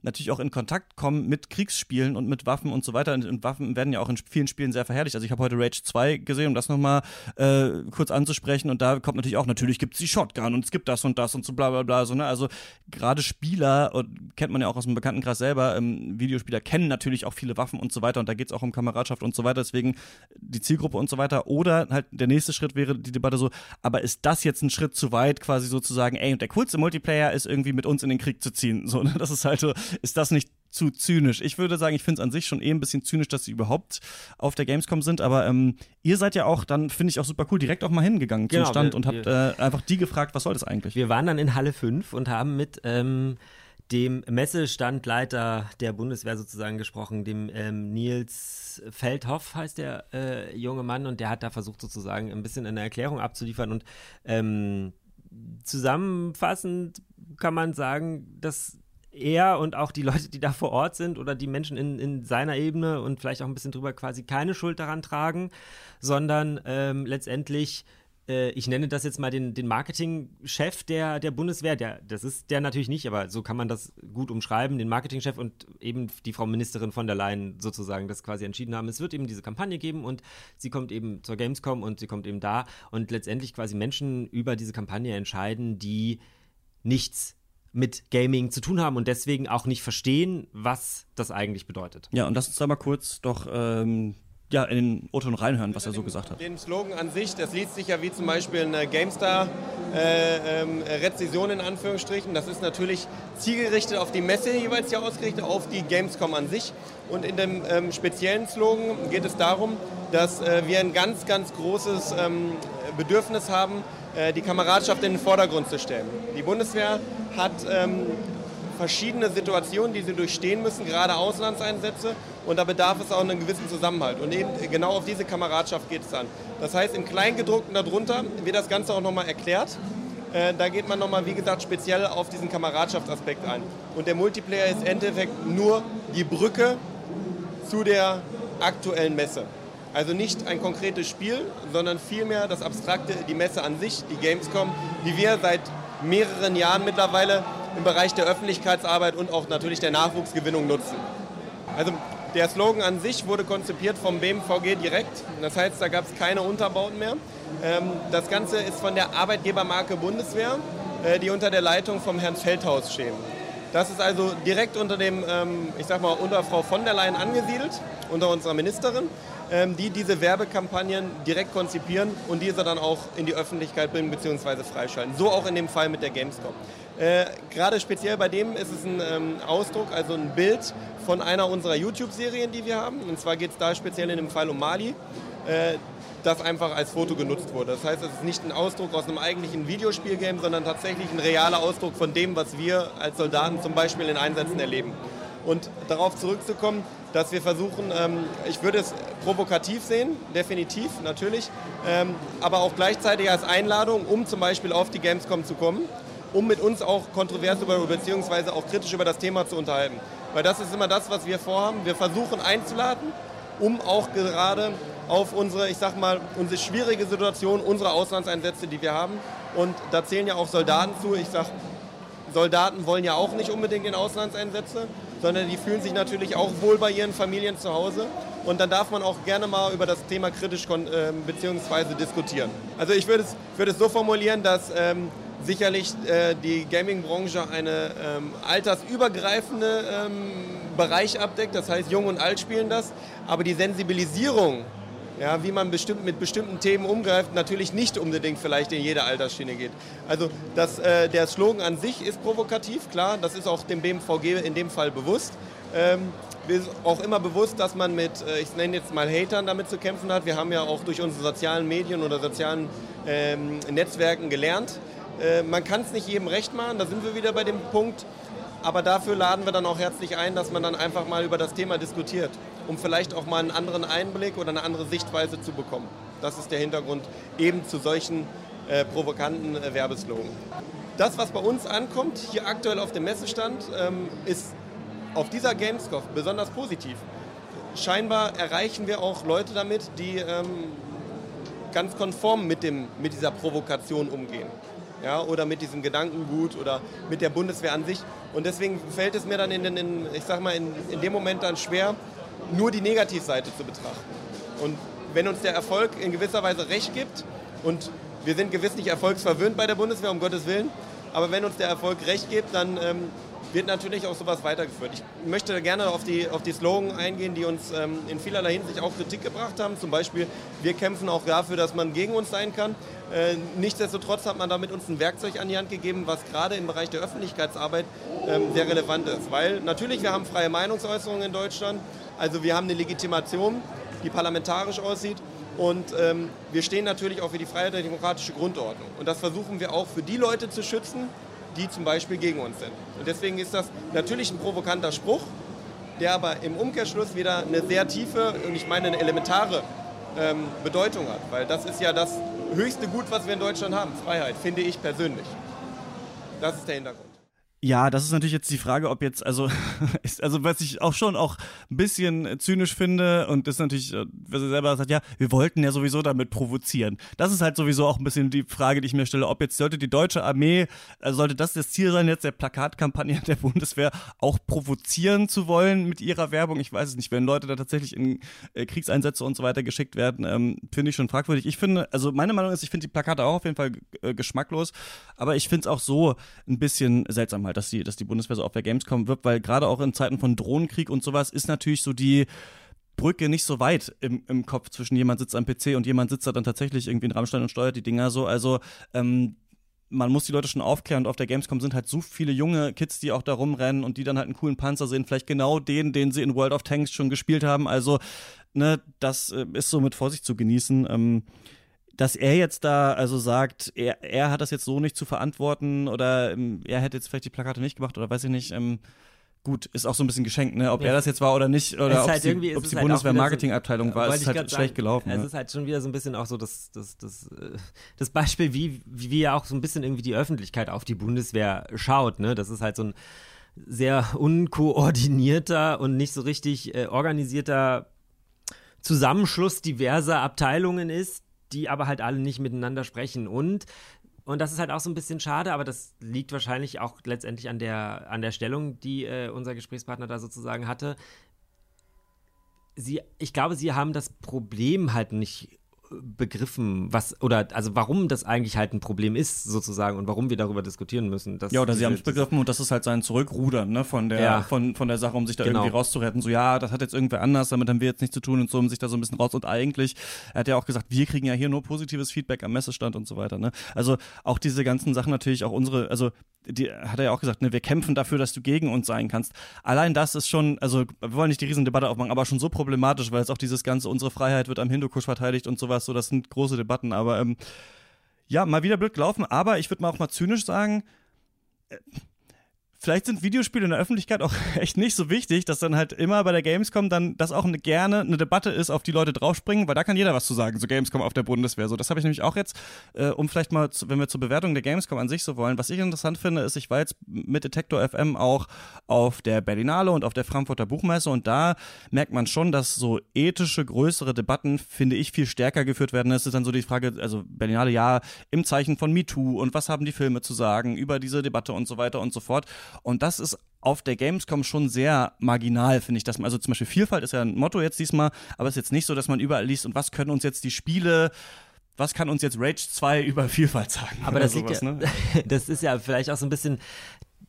natürlich auch in Kontakt kommen mit Kriegsspielen und mit Waffen und so weiter. Und, und Waffen werden ja auch in vielen Spielen sehr verherrlicht. Also ich habe heute Rage 2 gesehen, um das nochmal äh, kurz anzusprechen. Und da kommt natürlich auch, natürlich gibt es die Shotgun und es gibt das und das und so bla bla bla. So, ne? Also gerade Spieler, und kennt man ja auch aus dem Bekanntenkreis selber, ähm, Videospieler kennen natürlich auch viele Waffen und so weiter. Und da geht es auch um Kameradschaft und so weiter. Deswegen die Zielgruppe und so weiter. Oder halt der nächste Schritt wäre die Debatte so, aber ist das jetzt ein Schritt zu weit, quasi sozusagen, ey, und der coolste Multiplayer ist irgendwie mit uns in den Krieg zu ziehen. So, ne? Das ist halt so, ist das nicht zu zynisch. Ich würde sagen, ich finde es an sich schon eh ein bisschen zynisch, dass sie überhaupt auf der Gamescom sind, aber ähm, ihr seid ja auch, dann finde ich auch super cool, direkt auch mal hingegangen genau, zum Stand wir, und habt äh, einfach die gefragt, was soll das eigentlich? Wir waren dann in Halle 5 und haben mit ähm, dem Messestandleiter der Bundeswehr sozusagen gesprochen, dem ähm, Nils Feldhoff heißt der äh, junge Mann und der hat da versucht sozusagen ein bisschen eine Erklärung abzuliefern und ähm, zusammenfassend kann man sagen, dass er und auch die Leute, die da vor Ort sind oder die Menschen in, in seiner Ebene und vielleicht auch ein bisschen drüber quasi keine Schuld daran tragen, sondern ähm, letztendlich äh, ich nenne das jetzt mal den, den Marketingchef der, der Bundeswehr. Der, das ist der natürlich nicht, aber so kann man das gut umschreiben. Den Marketingchef und eben die Frau Ministerin von der Leyen sozusagen das quasi entschieden haben. Es wird eben diese Kampagne geben und sie kommt eben zur Gamescom und sie kommt eben da und letztendlich quasi Menschen über diese Kampagne entscheiden, die nichts mit Gaming zu tun haben und deswegen auch nicht verstehen, was das eigentlich bedeutet. Ja, und lass uns da mal kurz doch ähm, ja, in den O-Ton reinhören, was er so gesagt hat. Den Slogan an sich, das liest sich ja wie zum Beispiel eine GameStar-Rezession äh, ähm, in Anführungsstrichen. Das ist natürlich zielgerichtet auf die Messe jeweils ja ausgerichtet, auf die Gamescom an sich. Und in dem ähm, speziellen Slogan geht es darum, dass äh, wir ein ganz, ganz großes ähm, Bedürfnis haben, die Kameradschaft in den Vordergrund zu stellen. Die Bundeswehr hat ähm, verschiedene Situationen, die sie durchstehen müssen, gerade Auslandseinsätze. Und da bedarf es auch einen gewissen Zusammenhalt. Und eben genau auf diese Kameradschaft geht es dann. Das heißt, im Kleingedruckten darunter wird das Ganze auch nochmal erklärt. Äh, da geht man nochmal, wie gesagt, speziell auf diesen Kameradschaftsaspekt ein. Und der Multiplayer ist im Endeffekt nur die Brücke zu der aktuellen Messe. Also nicht ein konkretes Spiel, sondern vielmehr das Abstrakte, die Messe an sich, die Gamescom, die wir seit mehreren Jahren mittlerweile im Bereich der Öffentlichkeitsarbeit und auch natürlich der Nachwuchsgewinnung nutzen. Also der Slogan an sich wurde konzipiert vom BMVG direkt. Das heißt, da gab es keine Unterbauten mehr. Ähm, das Ganze ist von der Arbeitgebermarke Bundeswehr, äh, die unter der Leitung vom Herrn Feldhaus stehen. Das ist also direkt unter dem, ähm, ich sag mal, unter Frau von der Leyen angesiedelt, unter unserer Ministerin, die diese Werbekampagnen direkt konzipieren und diese dann auch in die Öffentlichkeit bringen bzw. freischalten. So auch in dem Fall mit der Gamescom. Äh, Gerade speziell bei dem ist es ein ähm, Ausdruck, also ein Bild von einer unserer YouTube-Serien, die wir haben. Und zwar geht es da speziell in dem Fall um Mali. Äh, das einfach als Foto genutzt wurde. Das heißt, es ist nicht ein Ausdruck aus einem eigentlichen Videospielgame, sondern tatsächlich ein realer Ausdruck von dem, was wir als Soldaten zum Beispiel in Einsätzen erleben. Und darauf zurückzukommen, dass wir versuchen, ähm, ich würde es provokativ sehen, definitiv, natürlich, ähm, aber auch gleichzeitig als Einladung, um zum Beispiel auf die Gamescom zu kommen, um mit uns auch kontrovers über, beziehungsweise auch kritisch über das Thema zu unterhalten. Weil das ist immer das, was wir vorhaben. Wir versuchen einzuladen, um auch gerade auf unsere, ich sag mal, unsere schwierige Situation, unsere Auslandseinsätze, die wir haben. Und da zählen ja auch Soldaten zu. Ich sag, Soldaten wollen ja auch nicht unbedingt in Auslandseinsätze, sondern die fühlen sich natürlich auch wohl bei ihren Familien zu Hause. Und dann darf man auch gerne mal über das Thema kritisch äh, beziehungsweise diskutieren. Also ich würde es, würd es so formulieren, dass ähm, sicherlich äh, die Gaming-Branche eine ähm, altersübergreifende ähm, Bereich abdeckt. Das heißt, Jung und Alt spielen das. Aber die Sensibilisierung, ja, wie man bestimmt, mit bestimmten Themen umgreift, natürlich nicht unbedingt vielleicht in jede Altersschiene geht. Also das, äh, der Slogan an sich ist provokativ, klar. Das ist auch dem BMVG in dem Fall bewusst. Ähm, ist auch immer bewusst, dass man mit, äh, ich nenne jetzt mal Hatern damit zu kämpfen hat. Wir haben ja auch durch unsere sozialen Medien oder sozialen ähm, Netzwerken gelernt, äh, man kann es nicht jedem recht machen, da sind wir wieder bei dem Punkt. Aber dafür laden wir dann auch herzlich ein, dass man dann einfach mal über das Thema diskutiert, um vielleicht auch mal einen anderen Einblick oder eine andere Sichtweise zu bekommen. Das ist der Hintergrund eben zu solchen äh, provokanten äh, Werbeslogan. Das, was bei uns ankommt, hier aktuell auf dem Messestand, ähm, ist auf dieser Gamescom besonders positiv. Scheinbar erreichen wir auch Leute damit, die ähm, ganz konform mit, dem, mit dieser Provokation umgehen ja, oder mit diesem Gedankengut oder mit der Bundeswehr an sich. Und deswegen fällt es mir dann in, in ich sag mal, in, in dem Moment dann schwer, nur die Negativseite zu betrachten. Und wenn uns der Erfolg in gewisser Weise recht gibt, und wir sind gewiss nicht erfolgsverwöhnt bei der Bundeswehr, um Gottes Willen, aber wenn uns der Erfolg recht gibt, dann ähm, wird natürlich auch sowas weitergeführt. Ich möchte gerne auf die, auf die Slogan eingehen, die uns ähm, in vielerlei Hinsicht auch Kritik gebracht haben. Zum Beispiel, wir kämpfen auch dafür, dass man gegen uns sein kann. Äh, nichtsdestotrotz hat man damit uns ein Werkzeug an die Hand gegeben, was gerade im Bereich der Öffentlichkeitsarbeit ähm, sehr relevant ist. Weil natürlich, wir haben freie Meinungsäußerung in Deutschland, also wir haben eine Legitimation, die parlamentarisch aussieht. Und ähm, wir stehen natürlich auch für die Freiheit der demokratische Grundordnung. Und das versuchen wir auch für die Leute zu schützen, die zum Beispiel gegen uns sind. Und deswegen ist das natürlich ein provokanter Spruch, der aber im Umkehrschluss wieder eine sehr tiefe und ich meine eine elementare ähm, Bedeutung hat. Weil das ist ja das höchste Gut, was wir in Deutschland haben, Freiheit, finde ich persönlich. Das ist der Hintergrund. Ja, das ist natürlich jetzt die Frage, ob jetzt, also, (laughs) ist, also was ich auch schon auch ein bisschen zynisch finde und das ist natürlich, äh, was er selber sagt, ja, wir wollten ja sowieso damit provozieren. Das ist halt sowieso auch ein bisschen die Frage, die ich mir stelle, ob jetzt sollte die deutsche Armee, also sollte das das Ziel sein, jetzt der Plakatkampagne (laughs) der Bundeswehr auch provozieren zu wollen mit ihrer Werbung? Ich weiß es nicht, wenn Leute da tatsächlich in äh, Kriegseinsätze und so weiter geschickt werden, ähm, finde ich schon fragwürdig. Ich finde, also meine Meinung ist, ich finde die Plakate auch auf jeden Fall geschmacklos, aber ich finde es auch so ein bisschen seltsam halt, dass die, dass die Bundeswehr so auf der Gamescom wirbt, weil gerade auch in Zeiten von Drohnenkrieg und sowas ist natürlich so die Brücke nicht so weit im, im Kopf zwischen jemand sitzt am PC und jemand sitzt da dann tatsächlich irgendwie in Rammstein und steuert die Dinger so. Also ähm, man muss die Leute schon aufklären und auf der Gamescom sind halt so viele junge Kids, die auch da rumrennen und die dann halt einen coolen Panzer sehen, vielleicht genau den, den sie in World of Tanks schon gespielt haben. Also, ne, das äh, ist so mit Vorsicht zu genießen. Ähm, dass er jetzt da also sagt, er, er hat das jetzt so nicht zu verantworten oder ähm, er hätte jetzt vielleicht die Plakate nicht gemacht oder weiß ich nicht. Ähm, gut, ist auch so ein bisschen geschenkt, ne? Ob ja. er das jetzt war oder nicht oder ob halt die, die halt Bundeswehr-Marketing-Abteilung so, war, ist halt schlecht sagen, gelaufen. Es ne? ist halt schon wieder so ein bisschen auch so das, das, das, äh, das Beispiel, wie, wie ja auch so ein bisschen irgendwie die Öffentlichkeit auf die Bundeswehr schaut, ne? Das ist halt so ein sehr unkoordinierter und nicht so richtig äh, organisierter Zusammenschluss diverser Abteilungen ist, die aber halt alle nicht miteinander sprechen. Und und das ist halt auch so ein bisschen schade, aber das liegt wahrscheinlich auch letztendlich an der, an der Stellung, die äh, unser Gesprächspartner da sozusagen hatte. Sie, ich glaube, sie haben das Problem halt nicht begriffen, was oder also warum das eigentlich halt ein Problem ist sozusagen und warum wir darüber diskutieren müssen. ja, oder sie haben es begriffen und das ist halt sein Zurückrudern ne, von der ja. von, von der Sache, um sich da genau. irgendwie rauszuretten. So ja, das hat jetzt irgendwer anders, damit haben wir jetzt nichts zu tun und so, um sich da so ein bisschen raus. Und eigentlich, er hat ja auch gesagt, wir kriegen ja hier nur positives Feedback am Messestand und so weiter. Ne? Also auch diese ganzen Sachen natürlich auch unsere, also die hat er ja auch gesagt, ne, wir kämpfen dafür, dass du gegen uns sein kannst. Allein das ist schon, also wir wollen nicht die Riesendebatte aufmachen, aber schon so problematisch, weil es auch dieses ganze, unsere Freiheit wird am Hindukusch verteidigt und sowas, so das sind große Debatten, aber ähm, ja, mal wieder blöd gelaufen, aber ich würde mal auch mal zynisch sagen, äh, vielleicht sind Videospiele in der Öffentlichkeit auch (laughs) echt nicht so wichtig, dass dann halt immer bei der Gamescom dann das auch eine, gerne eine Debatte ist, auf die Leute draufspringen, weil da kann jeder was zu sagen, so Gamescom auf der Bundeswehr. So, das habe ich nämlich auch jetzt, äh, um vielleicht mal, zu, wenn wir zur Bewertung der Gamescom an sich so wollen, was ich interessant finde, ist, ich war jetzt mit Detektor FM auch auf der Berlinale und auf der Frankfurter Buchmesse und da merkt man schon, dass so ethische, größere Debatten, finde ich, viel stärker geführt werden. Es ist dann so die Frage, also Berlinale ja im Zeichen von MeToo und was haben die Filme zu sagen über diese Debatte und so weiter und so fort. Und das ist auf der Gamescom schon sehr marginal, finde ich. Dass man, also zum Beispiel Vielfalt ist ja ein Motto jetzt diesmal, aber es ist jetzt nicht so, dass man überall liest und was können uns jetzt die Spiele was kann uns jetzt Rage 2 (laughs) über Vielfalt sagen? Aber das, sowas, ja, ne? (laughs) das ist ja vielleicht auch so ein bisschen,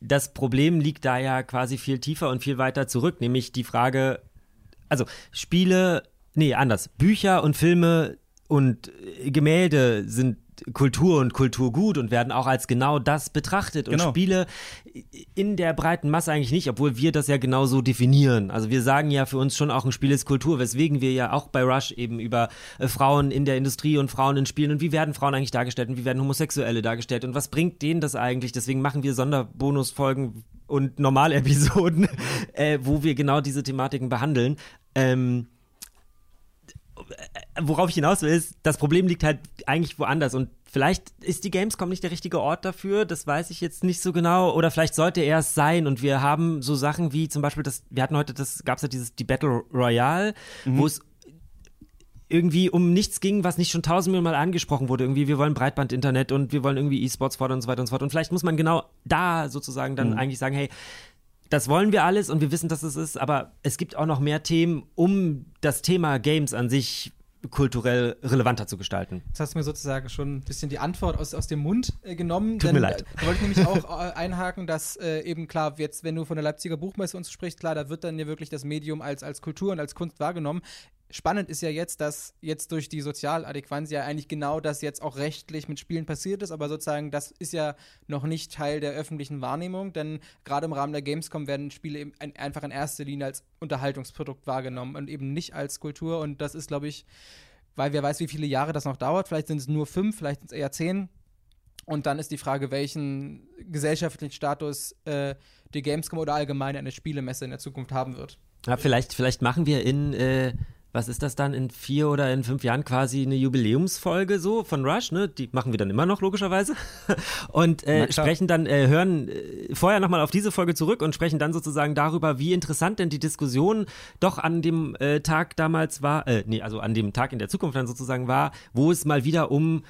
das Problem liegt da ja quasi viel tiefer und viel weiter zurück, nämlich die Frage, also Spiele, nee, anders, Bücher und Filme und Gemälde sind Kultur und Kulturgut und werden auch als genau das betrachtet genau. und Spiele in der breiten Masse eigentlich nicht, obwohl wir das ja genau so definieren. Also wir sagen ja für uns schon auch ein Spiel ist Kultur, weswegen wir ja auch bei Rush eben über äh, Frauen in der Industrie und Frauen in Spielen und wie werden Frauen eigentlich dargestellt und wie werden Homosexuelle dargestellt und was bringt denen das eigentlich? Deswegen machen wir Sonderbonusfolgen und Normalepisoden, (laughs) äh, wo wir genau diese Thematiken behandeln. Ähm, worauf ich hinaus will, ist, das Problem liegt halt eigentlich woanders und vielleicht ist die Gamescom nicht der richtige Ort dafür, das weiß ich jetzt nicht so genau oder vielleicht sollte er es sein und wir haben so Sachen wie zum Beispiel das, wir hatten heute, das gab es ja dieses, die Battle Royale, mhm. wo es irgendwie um nichts ging, was nicht schon tausendmal Mal angesprochen wurde. Irgendwie, wir wollen Breitband-Internet und wir wollen irgendwie E-Sports fordern und so weiter und so fort. Und vielleicht muss man genau da sozusagen dann mhm. eigentlich sagen, hey, das wollen wir alles und wir wissen, dass es ist, aber es gibt auch noch mehr Themen, um das Thema Games an sich kulturell relevanter zu gestalten. Jetzt hast du mir sozusagen schon ein bisschen die Antwort aus, aus dem Mund äh, genommen. Tut denn, mir leid. Da wollte ich nämlich auch äh, einhaken, dass äh, eben klar, jetzt, wenn du von der Leipziger Buchmesse uns sprichst, klar, da wird dann ja wirklich das Medium als, als Kultur und als Kunst wahrgenommen spannend ist ja jetzt, dass jetzt durch die Sozialadäquanz ja eigentlich genau das jetzt auch rechtlich mit Spielen passiert ist, aber sozusagen das ist ja noch nicht Teil der öffentlichen Wahrnehmung, denn gerade im Rahmen der Gamescom werden Spiele einfach in erster Linie als Unterhaltungsprodukt wahrgenommen und eben nicht als Kultur und das ist, glaube ich, weil wer weiß, wie viele Jahre das noch dauert, vielleicht sind es nur fünf, vielleicht sind es eher zehn und dann ist die Frage, welchen gesellschaftlichen Status äh, die Gamescom oder allgemein eine Spielemesse in der Zukunft haben wird. Ja, vielleicht, vielleicht machen wir in äh was ist das dann in vier oder in fünf Jahren quasi eine Jubiläumsfolge so von Rush, ne? Die machen wir dann immer noch logischerweise (laughs) und äh, sprechen dann äh, hören äh, vorher nochmal auf diese Folge zurück und sprechen dann sozusagen darüber, wie interessant denn die Diskussion doch an dem äh, Tag damals war, äh, nee, also an dem Tag in der Zukunft dann sozusagen war, wo es mal wieder um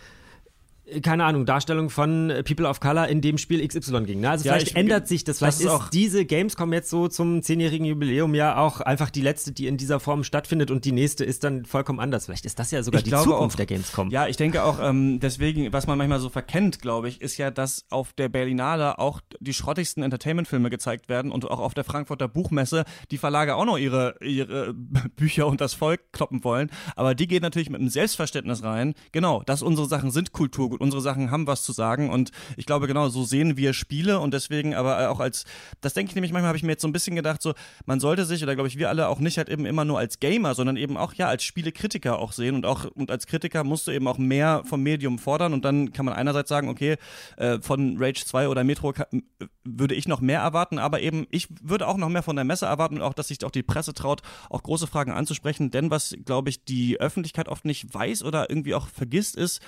keine Ahnung, Darstellung von People of Color in dem Spiel XY ging. Ne? Also ja, vielleicht ändert sich das. Vielleicht das ist, ist diese Gamescom jetzt so zum zehnjährigen Jubiläum ja auch einfach die letzte, die in dieser Form stattfindet und die nächste ist dann vollkommen anders. Vielleicht ist das ja sogar ich die Zukunft auch, der Gamescom. Ja, ich denke auch, ähm, deswegen, was man manchmal so verkennt, glaube ich, ist ja, dass auf der Berlinale auch die schrottigsten Entertainment-Filme gezeigt werden und auch auf der Frankfurter Buchmesse die Verlage auch noch ihre, ihre (laughs) Bücher und das Volk kloppen wollen. Aber die gehen natürlich mit einem Selbstverständnis rein. Genau, dass unsere Sachen sind Kulturgut unsere Sachen haben was zu sagen. Und ich glaube genau, so sehen wir Spiele. Und deswegen aber auch als, das denke ich nämlich manchmal, habe ich mir jetzt so ein bisschen gedacht, so, man sollte sich, oder glaube ich wir alle auch nicht halt eben immer nur als Gamer, sondern eben auch, ja, als Spielekritiker auch sehen. Und auch, und als Kritiker musst du eben auch mehr vom Medium fordern. Und dann kann man einerseits sagen, okay, äh, von Rage 2 oder Metro würde ich noch mehr erwarten, aber eben, ich würde auch noch mehr von der Messe erwarten und auch, dass sich auch die Presse traut, auch große Fragen anzusprechen, denn was, glaube ich, die Öffentlichkeit oft nicht weiß oder irgendwie auch vergisst, ist,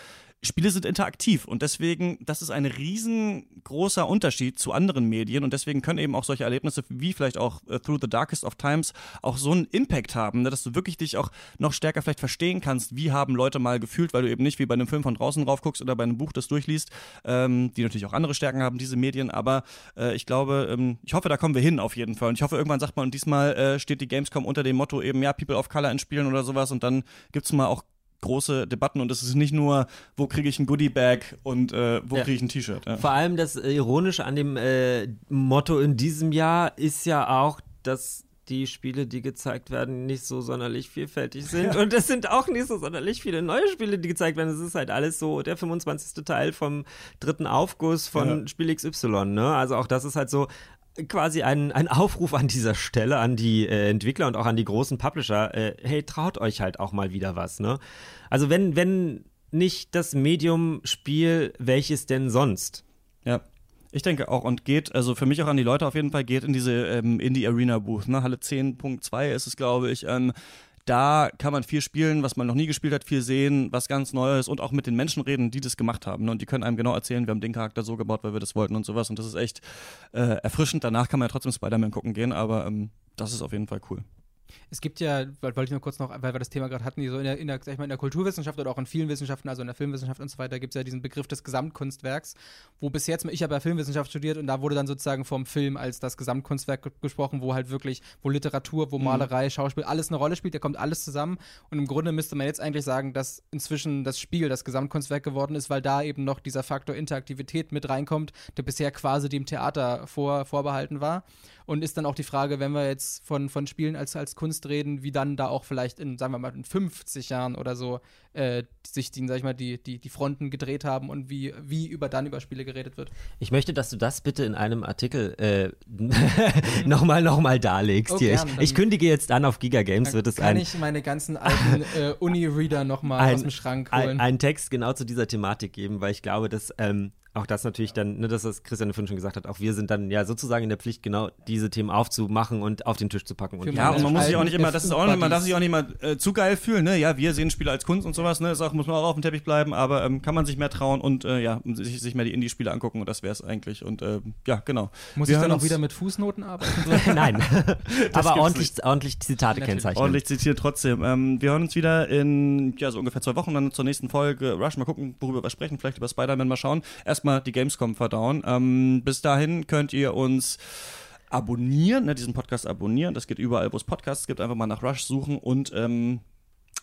Spiele sind interaktiv und deswegen, das ist ein riesengroßer Unterschied zu anderen Medien und deswegen können eben auch solche Erlebnisse wie vielleicht auch uh, Through the Darkest of Times auch so einen Impact haben, ne, dass du wirklich dich auch noch stärker vielleicht verstehen kannst, wie haben Leute mal gefühlt, weil du eben nicht wie bei einem Film von draußen drauf guckst oder bei einem Buch das durchliest, ähm, die natürlich auch andere Stärken haben, diese Medien, aber äh, ich glaube, ähm, ich hoffe, da kommen wir hin auf jeden Fall und ich hoffe, irgendwann sagt man, und diesmal äh, steht die Gamescom unter dem Motto eben, ja, People of Color in Spielen oder sowas und dann gibt's mal auch große Debatten und es ist nicht nur, wo kriege ich ein Goodie-Bag und äh, wo ja. kriege ich ein T-Shirt. Ja. Vor allem das Ironische an dem äh, Motto in diesem Jahr ist ja auch, dass die Spiele, die gezeigt werden, nicht so sonderlich vielfältig sind. Ja. Und es sind auch nicht so sonderlich viele neue Spiele, die gezeigt werden. Es ist halt alles so der 25. Teil vom dritten Aufguss von ja. Spiel XY. Ne? Also auch das ist halt so, quasi ein, ein Aufruf an dieser Stelle an die äh, Entwickler und auch an die großen Publisher, äh, hey, traut euch halt auch mal wieder was, ne? Also wenn, wenn nicht das Medium-Spiel, welches denn sonst? Ja. Ich denke auch und geht, also für mich auch an die Leute auf jeden Fall, geht in diese ähm, Indie Arena Booth, ne? Halle 10.2 ist es, glaube ich. Ähm, da kann man viel spielen, was man noch nie gespielt hat, viel sehen, was ganz Neues und auch mit den Menschen reden, die das gemacht haben. Ne? Und die können einem genau erzählen, wir haben den Charakter so gebaut, weil wir das wollten und sowas. Und das ist echt äh, erfrischend. Danach kann man ja trotzdem Spider-Man gucken gehen, aber ähm, das ist auf jeden Fall cool. Es gibt ja, weil wollte ich nur kurz noch, weil wir das Thema gerade hatten, so in der, in der, sag ich mal, in der Kulturwissenschaft oder auch in vielen Wissenschaften, also in der Filmwissenschaft und so weiter, gibt es ja diesen Begriff des Gesamtkunstwerks, wo bis jetzt, ich habe ja Filmwissenschaft studiert und da wurde dann sozusagen vom Film als das Gesamtkunstwerk gesprochen, wo halt wirklich, wo Literatur, wo mhm. Malerei, Schauspiel, alles eine Rolle spielt, da kommt alles zusammen und im Grunde müsste man jetzt eigentlich sagen, dass inzwischen das Spiel das Gesamtkunstwerk geworden ist, weil da eben noch dieser Faktor Interaktivität mit reinkommt, der bisher quasi dem Theater vor, vorbehalten war. Und ist dann auch die Frage, wenn wir jetzt von, von Spielen als, als Kunst reden, wie dann da auch vielleicht in, sagen wir mal, in 50 Jahren oder so äh, sich die, sag ich mal, die, die, die Fronten gedreht haben und wie, wie über dann über Spiele geredet wird. Ich möchte, dass du das bitte in einem Artikel äh, (laughs) nochmal noch mal darlegst. Okay, hier. Ich, ich, kündige jetzt an, auf Giga Games wird es ein. Kann ich meine ganzen alten äh, Uni-Reader nochmal (laughs) aus dem Schrank holen? Ein, einen Text genau zu dieser Thematik geben, weil ich glaube, dass ähm, auch das natürlich dann, ne, das, was Christian vorhin schon gesagt hat, auch wir sind dann ja sozusagen in der Pflicht, genau diese Themen aufzumachen und auf den Tisch zu packen. Und Ja, und man muss sich auch nicht immer, das ist auch, man darf sich auch nicht mal äh, zu geil fühlen, ne? Ja, wir sehen Spiele als Kunst und sowas, ne? Ist auch, muss man auch auf dem Teppich bleiben, aber ähm, kann man sich mehr trauen und äh, ja, sich, sich mehr die Indie-Spiele angucken und das wäre es eigentlich. Und äh, ja, genau. Muss Wir ich dann auch wieder mit Fußnoten arbeiten? (laughs) Nein, (laughs) aber ordentlich, ordentlich Zitate Natürlich. kennzeichnen. Ordentlich zitiert trotzdem. Ähm, wir hören uns wieder in ja, so ungefähr zwei Wochen dann zur nächsten Folge Rush. Mal gucken, worüber wir sprechen. Vielleicht über Spider-Man mal schauen. Erstmal die Gamescom verdauen. Ähm, bis dahin könnt ihr uns abonnieren, ne, diesen Podcast abonnieren. Das geht überall, wo es Podcasts gibt. Einfach mal nach Rush suchen und ähm,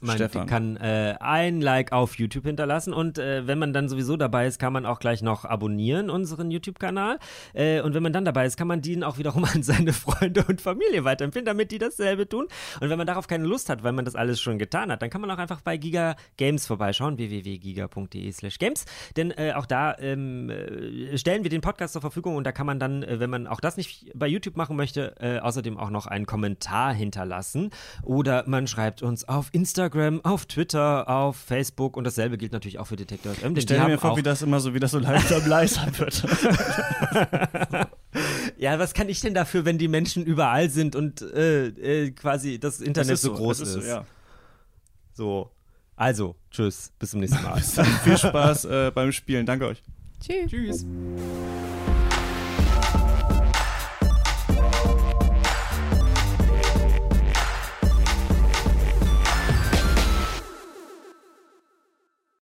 Man Stefan. kann äh, ein Like auf YouTube hinterlassen und äh, wenn man dann sowieso dabei ist, kann man auch gleich noch abonnieren, unseren YouTube-Kanal. Äh, und wenn man dann dabei ist, kann man den auch wiederum (laughs) an seine Freunde und Familie weiterempfehlen, damit die dasselbe tun. Und wenn man darauf keine Lust hat, weil man das alles schon getan hat, dann kann man auch einfach bei Giga Games vorbeischauen, www.giga.de slash games. Denn äh, auch da ähm, äh, stellen wir den Podcast zur Verfügung und da kann man dann, äh, wenn man auch das nicht bei YouTube machen möchte, äh, außerdem auch noch einen Kommentar hinterlassen. Oder man schreibt uns auf Instagram, auf Twitter, auf Facebook und dasselbe gilt natürlich auch für Detektor FM. Ich stelle mir vor, wie das immer so, wie das so langsam (laughs) leiser wird. (laughs) Ja, was kann ich denn dafür, wenn die Menschen überall sind und äh, äh, quasi das Internet ist so groß das ist? so, ja. So. Also, tschüss, bis zum nächsten Mal. (laughs) Viel Spaß äh, beim Spielen. Danke euch. Tschüss. Tschüss.